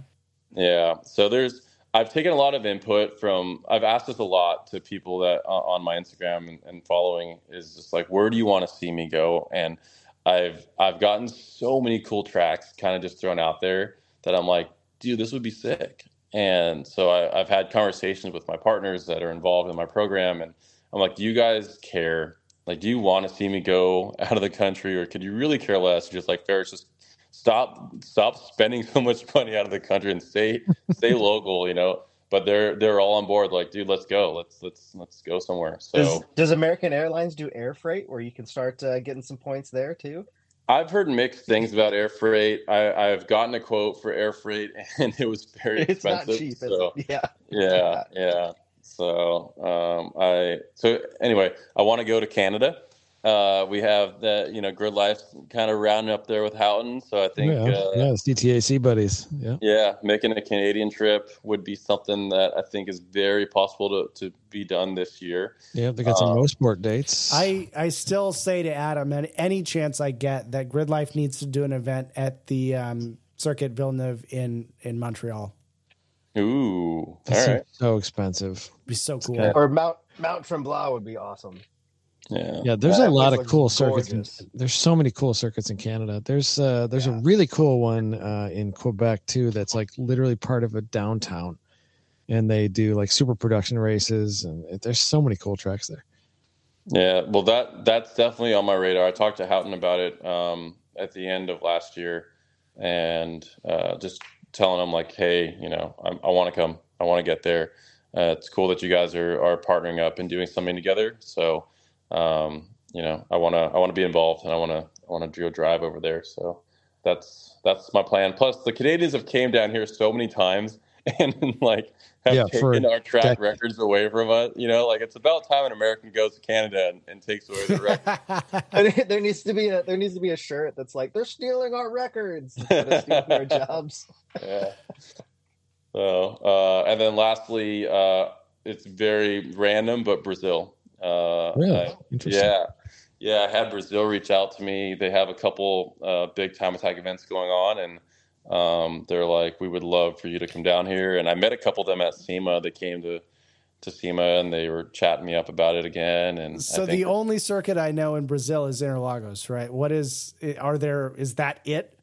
Yeah. So there's I've taken a lot of input from I've asked this a lot to people that uh, on my Instagram and, and following is just like where do you want to see me go and I've I've gotten so many cool tracks kind of just thrown out there that I'm like, dude, this would be sick. And so I, have had conversations with my partners that are involved in my program, and I'm like, do you guys care? Like, do you want to see me go out of the country, or could you really care less? Just like Feras, just stop stop spending so much money out of the country and stay stay local, you know. But they're they're all on board. Like, dude, let's go. Let's let's let's go somewhere. So does, does American Airlines do air freight where you can start uh, getting some points there too? I've heard mixed things about air freight. I, have gotten a quote for air freight, and it was very it's expensive. Not cheap, so, yeah, yeah, yeah. So um, I so anyway, I want to go to Canada. Uh, we have the you know grid life kind of rounding up there with Houghton, so I think yeah, uh, yeah, it's DTAC buddies. Yeah, yeah, making a Canadian trip would be something that I think is very possible to, to be done this year. Yeah, they got some um, sport dates. I I still say to Adam, and any chance I get that Grid Life needs to do an event at the um, Circuit Villeneuve in in Montreal. Ooh, all right. So expensive. It'd be so cool. Or Mount Mount Tremblant would be awesome. Yeah, yeah. There's that a lot of cool circuits. In, there's so many cool circuits in Canada. There's uh, there's yeah. a really cool one uh, in Quebec too. That's like literally part of a downtown, and they do like super production races, and it, there's so many cool tracks there. Yeah, well, that that's definitely on my radar. I talked to Houghton about it um, at the end of last year, and uh, just telling him like, hey, you know, I'm, I want to come. I want to get there. Uh, it's cool that you guys are are partnering up and doing something together. So um, you know, I want to I want to be involved and I want to I want to do a drive over there. So that's that's my plan. Plus, the Canadians have came down here so many times and like have yeah, taken our track records away from us. You know, like it's about time an American goes to Canada and, and takes away the record. there needs to be a there needs to be a shirt that's like they're stealing our records, they're stealing our jobs. Yeah. So, uh, and then lastly, uh, it's very random, but Brazil. Uh, really? I, yeah. Yeah, I had Brazil reach out to me. They have a couple uh, big time attack events going on, and um, they're like, "We would love for you to come down here." And I met a couple of them at SEMA. They came to to SEMA, and they were chatting me up about it again. And so the only circuit I know in Brazil is Interlagos, right? What is? Are there? Is that it?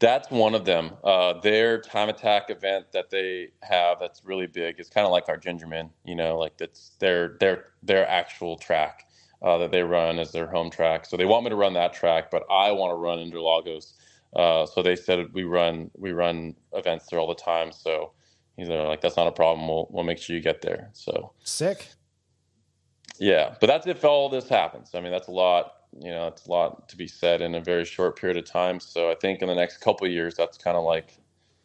That's one of them. Uh, their time attack event that they have that's really big. It's kind of like our Gingerman, you know, like that's their their their actual track uh, that they run as their home track. So they want me to run that track, but I want to run Interlagos. Uh, so they said we run we run events there all the time. So he's like, that's not a problem. We'll we'll make sure you get there. So sick. Yeah, but that's if all this happens. I mean, that's a lot you know, it's a lot to be said in a very short period of time. So I think in the next couple years, that's kind of like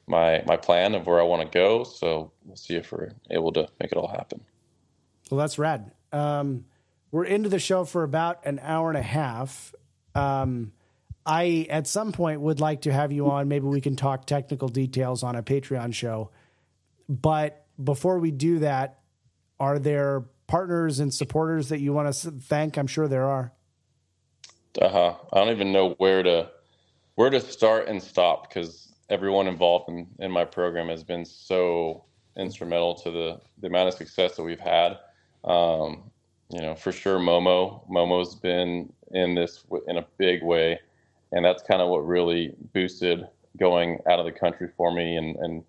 my my plan of where I want to go. So we'll see if we're able to make it all happen. Well, that's rad. Um, we're into the show for about an hour and a half. Um, I at some point would like to have you on. Maybe we can talk technical details on a Patreon show. But before we do that, are there partners and supporters that you want to thank? I'm sure there are uh-huh. I don't even know where to where to start and stop because everyone involved in, in my program has been so instrumental to the, the amount of success that we've had. Um, you know, for sure, Momo. Momo's been in this in a big way, and that's kind of what really boosted going out of the country for me and and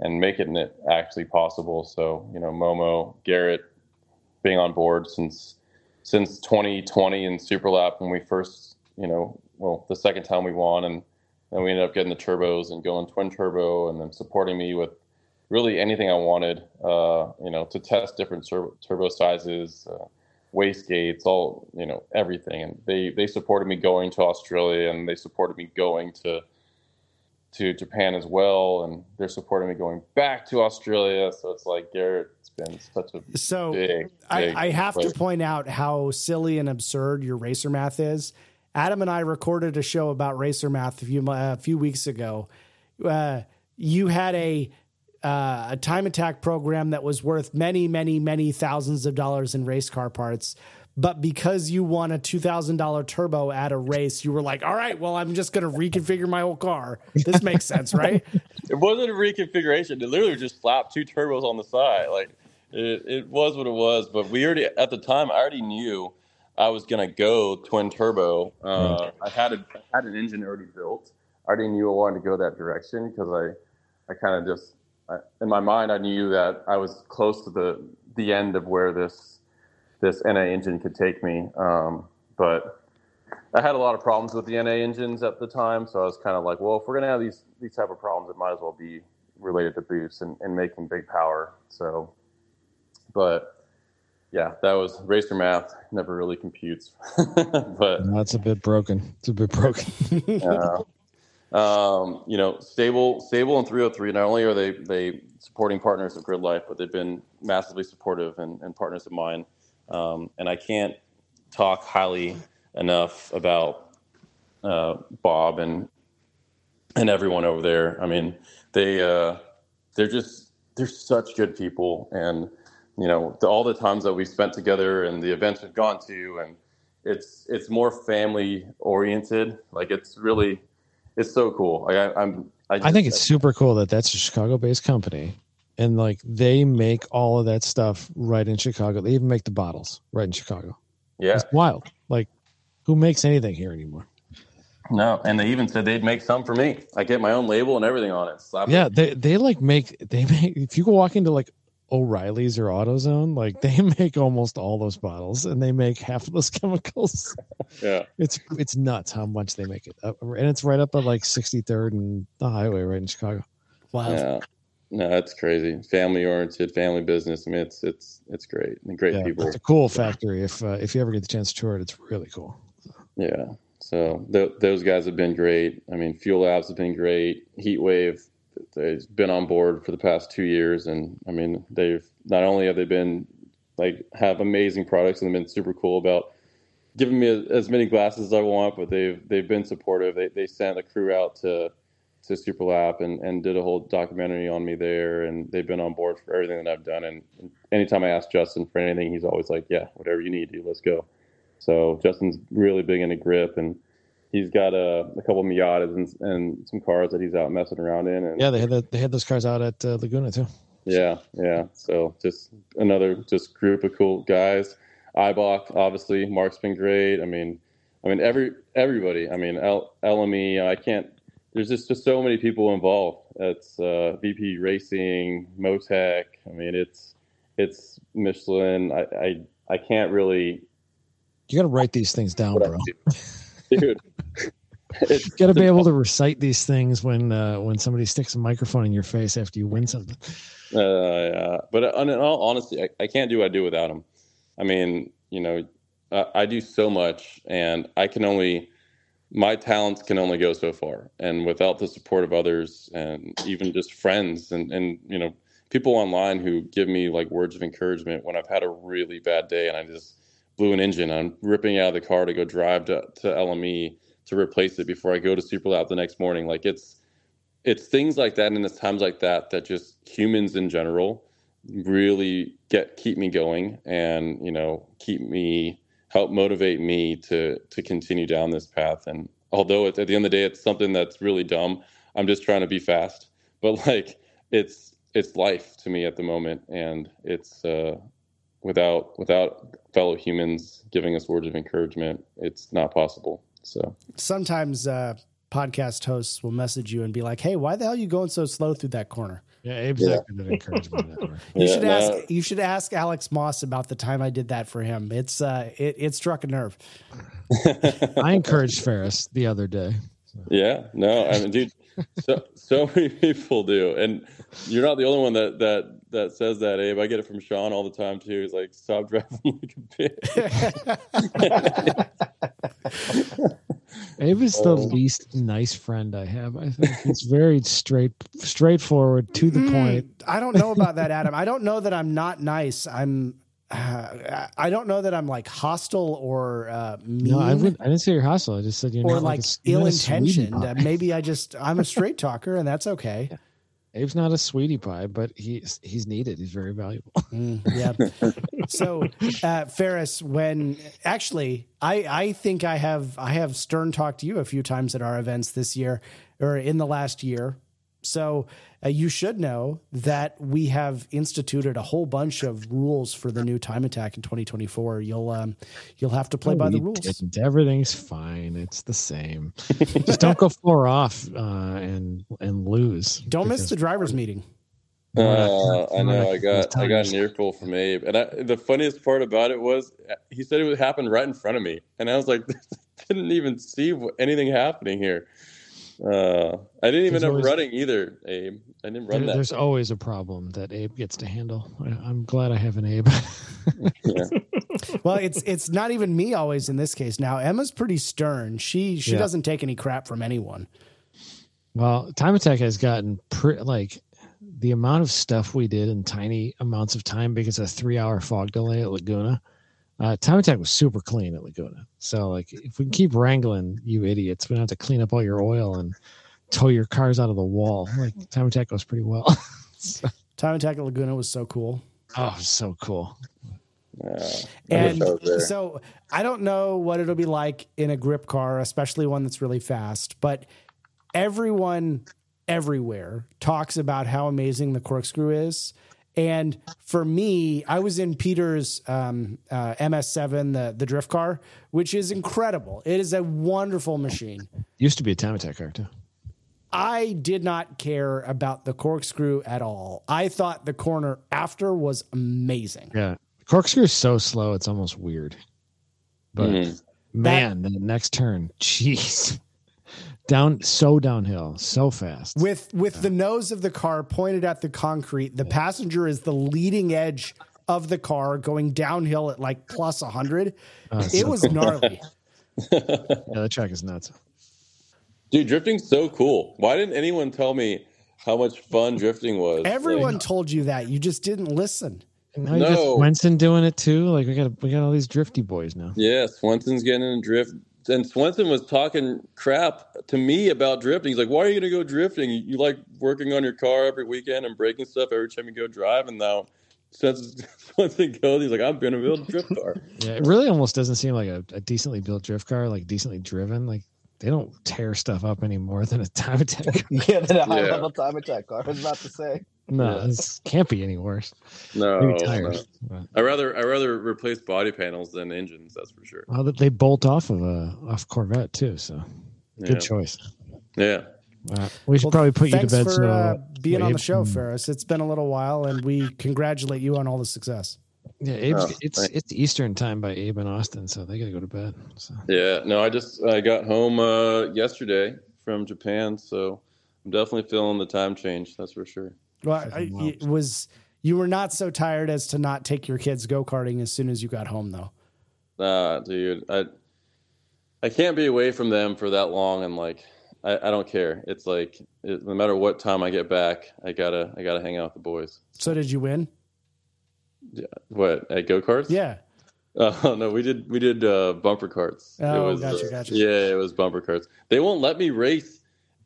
and making it actually possible. So you know, Momo, Garrett, being on board since since 2020 in Superlap when we first, you know, well, the second time we won, and then we ended up getting the turbos and going twin turbo, and then supporting me with really anything I wanted, uh, you know, to test different turbo, turbo sizes, uh, wastegates, all you know, everything. And they they supported me going to Australia, and they supported me going to to Japan as well, and they're supporting me going back to Australia. So it's like Garrett's been such a so big. big I, I have to point out how silly and absurd your racer math is. Adam and I recorded a show about racer math a few a few weeks ago. Uh, you had a uh, a time attack program that was worth many, many, many thousands of dollars in race car parts. But because you won a two thousand dollar turbo at a race, you were like, "All right, well, I'm just going to reconfigure my whole car. This makes sense, right?" It wasn't a reconfiguration. It literally just slapped two turbos on the side. Like it, it was what it was. But we already at the time, I already knew I was going to go twin turbo. Uh, I had a I had an engine already built. I already knew I wanted to go that direction because I I kind of just I, in my mind I knew that I was close to the the end of where this this NA engine could take me. Um, but I had a lot of problems with the NA engines at the time, so I was kind of like, well, if we're gonna have these these type of problems, it might as well be related to boost and, and making big power. So, but yeah, that was racer math. Never really computes, but that's a bit broken. It's a bit broken. uh, um, you know, STA-BIL, STA-BIL, and 303. Not only are they they supporting partners of Grid Life, but they've been massively supportive and, and partners of mine. Um, and I can't talk highly enough about uh, Bob and and everyone over there. I mean, they uh, they're just they're such good people, and you know, the, all the times that we spent together and the events we've gone to, and it's it's more family oriented. Like it's really it's so cool. Like I, am I, I, think it's super cool that that's a Chicago based company and like they make all of that stuff right in Chicago. They even make the bottles right in Chicago. Yeah, it's wild. Like, who makes anything here anymore? No, and they even said they'd make some for me. I get my own label and everything on it. Slap yeah, it. they they like make they make. If you go walk into like O'Reilly's or AutoZone, like they make almost all those bottles and they make half of those chemicals. yeah, it's it's nuts how much they make it, and it's right up at like 63rd and the highway right in Chicago. Wow. Yeah. No, that's crazy. Family oriented, family business. I mean, it's it's it's great. And great yeah, people. It's a cool factory. If uh, if you ever get the chance to tour it, it's really cool. Yeah. So th- those guys have been great. I mean, Fuel Labs have been great. Heatwave, they've been on board for the past two years, and I mean, they've not only have they been like have amazing products and they've been super cool about giving me as many glasses as I want, but they've they've been supportive. They they sent a crew out to to Superlap and, and did a whole documentary on me there. And they've been on board for everything that I've done. And anytime I ask Justin for anything, he's always like, yeah, whatever you need, dude, let's go. So Justin's really big into grip and he's got a, a couple of Miatas and, and some cars that he's out messing around in. And yeah, they had the, they had those cars out at uh, Laguna too. Yeah, yeah. So just another just group of cool guys. Eibach, obviously, Mark's been great. I mean, I mean every everybody. I mean, L, LME. I can't there's just, just so many people involved. It's uh, VP Racing, Motec. I mean, it's it's Michelin. I I, I can't really. You got to write these things down, bro. Dude, you got to be able to recite these things when uh, when somebody sticks a microphone in your face after you win something. Uh, yeah, but in all honesty, I, I can't do what I do without them. I mean, you know, I, I do so much, and I can only my talents can only go so far. And without the support of others and even just friends and, and you know people online who give me like words of encouragement when i've had a really bad day and i just blew an engine i'm ripping out of the car to go drive to, to lme to replace it before i go to super superlap the next morning. Like it's it's things like that and it's times like that that just humans in general really get keep me going and you know keep me help motivate me to to continue down this path. And although at the end of the day, it's something that's really dumb. I'm just trying to be fast, but like it's it's life to me at the moment, and it's uh, without without fellow humans giving us words of encouragement, it's not possible. So Sometimes uh, podcast hosts will message you and be like, "Hey, why the hell are you going so slow through that corner?" Yeah, Abe's Yeah. that good at encouragement. that. You Yeah, should no. ask. You should ask Alex Moss about the time I did that for him. It's uh, it it struck a nerve. I encouraged Feras the other day. Yeah, no, I mean, dude, so so many people do, and you're not the only one that that that says that, Abe. I get it from Sean all the time too. He's like, "Stop driving like a bitch." Abe is the Oh. least nice friend I have. I think he's very straight, straightforward, to the Mm, point. I don't know about that, Adam. I don't know that I'm not nice. I'm. Uh, I don't know that I'm like hostile or uh, mean. No, I, would, I didn't say you're hostile. I just said you're or not like a s- you're ill not a sweetie intentioned. Uh, maybe I just I'm a straight talker and that's okay. Abe's not a sweetie pie, but he's he's needed. He's very valuable. Mm, yeah. so, uh, Feras, when actually, I I think I have I have stern talked to you a few times at our events this year or in the last year. So uh, you should know that we have instituted a whole bunch of rules for the new time attack in 2024. You'll um, you'll have to play by the rules. didn't. Everything's fine. It's the same. just don't go four off uh, and and lose. Don't miss the drivers meeting. Uh, I know. I got I got an earful from Abe, and I, the funniest part about it was he said it would happen right in front of me, and I was like, didn't even see anything happening here. Uh, I didn't even There's end up running either, Abe. I didn't run There- that. there's always a problem that Abe gets to handle. I, I'm glad I have an Abe. Yeah. Well, it's it's not even me always in this case. Now Emma's pretty stern. She she Yeah. doesn't take any crap from anyone. well, Time Attack has gotten pretty like the amount of stuff we did in tiny amounts of time because of a three hour fog delay at Laguna. Uh, time Attack was super clean at Laguna. So, like, if we can keep wrangling you idiots, we don't have to clean up all your oil and tow your cars out of the wall. Like, Time Attack goes pretty well. So- Time Attack at Laguna was so cool. oh, so cool. I wish And I was so I don't know what it'll be like in a grip car, especially one that's really fast, but everyone everywhere talks about how amazing the corkscrew is. And for me, I was in Peter's um, uh, MS7, the, the drift car, which is incredible. It is a wonderful machine. Used to be a Time Attack car, too. I did not care about the corkscrew at all. I thought the corner after was amazing. Yeah. Corkscrew is so slow, it's almost weird. But Mhm. man, the next turn, jeez. Down so downhill, so fast. With with the nose of the car pointed at the concrete, the passenger is the leading edge of the car going downhill at like plus 100. Oh, it's It so was cool. gnarly. yeah, the track is nuts. Dude, drifting's so cool. Why didn't anyone tell me how much fun drifting was? Everyone Like, told you that. You just didn't listen. And now you got No. Swenson doing it too. Like we got we got all these drifty boys now. yeah, Swenson's getting in a drift. And Swenson was talking crap to me about drifting. He's like, "Why are you going to go drifting? You, you like working on your car every weekend and breaking stuff every time you go driving And now, since Swenson goes, he's like, "I'm going to build a drift car." Yeah, it really almost doesn't seem like a, a decently built drift car, like decently driven. Like they don't tear stuff up any more than a time attack. Yeah, the high Yeah. level time attack car. I was about to say. No, Yeah. this can't be any worse. No, Maybe no. tires. but- I rather I rather replace body panels than engines. That's for sure. Well, that they bolt off of a off Corvette too. So Yeah. good choice. Yeah. Uh, we should Well, probably put you to Thanks bed. for so uh, being on the show, can- Feras. It's been a little while, and we congratulate you on all the success. Yeah, Abe's, Oh, it's thanks. it's Eastern time by Abe and Austin, so they got to go to bed. So Yeah, no, I just I got home uh, yesterday from Japan, so I'm definitely feeling the time change. That's for sure. Well, I, it was you were not so tired as to not take your kids go karting as soon as you got home, though. Nah, dude, I I can't be away from them for that long, and like I, I don't care. It's like it, no matter what time I get back, I gotta I gotta hang out with the boys. So did you win? Yeah. What at go karts? Yeah. Oh no, we did we did uh, bumper carts. Oh, gotcha, gotcha. Yeah, it was bumper carts. They won't let me race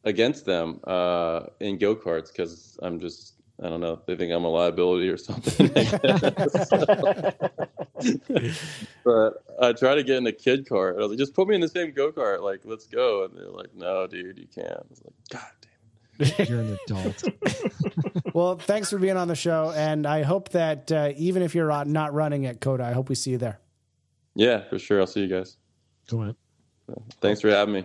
against them uh, in go karts because I'm just I don't know. They think I'm a liability or something. but I try to get in a kid cart. I was like, just put me in the same go kart. Like, let's go. And they're like, no, dude, you can't. I was like, God damn. you're an adult. Well, thanks for being on the show, and I hope that uh, even if you're uh, not running at COTA, I hope we see you there. Yeah, for sure. I'll see you guys. Go on. Thanks for having me.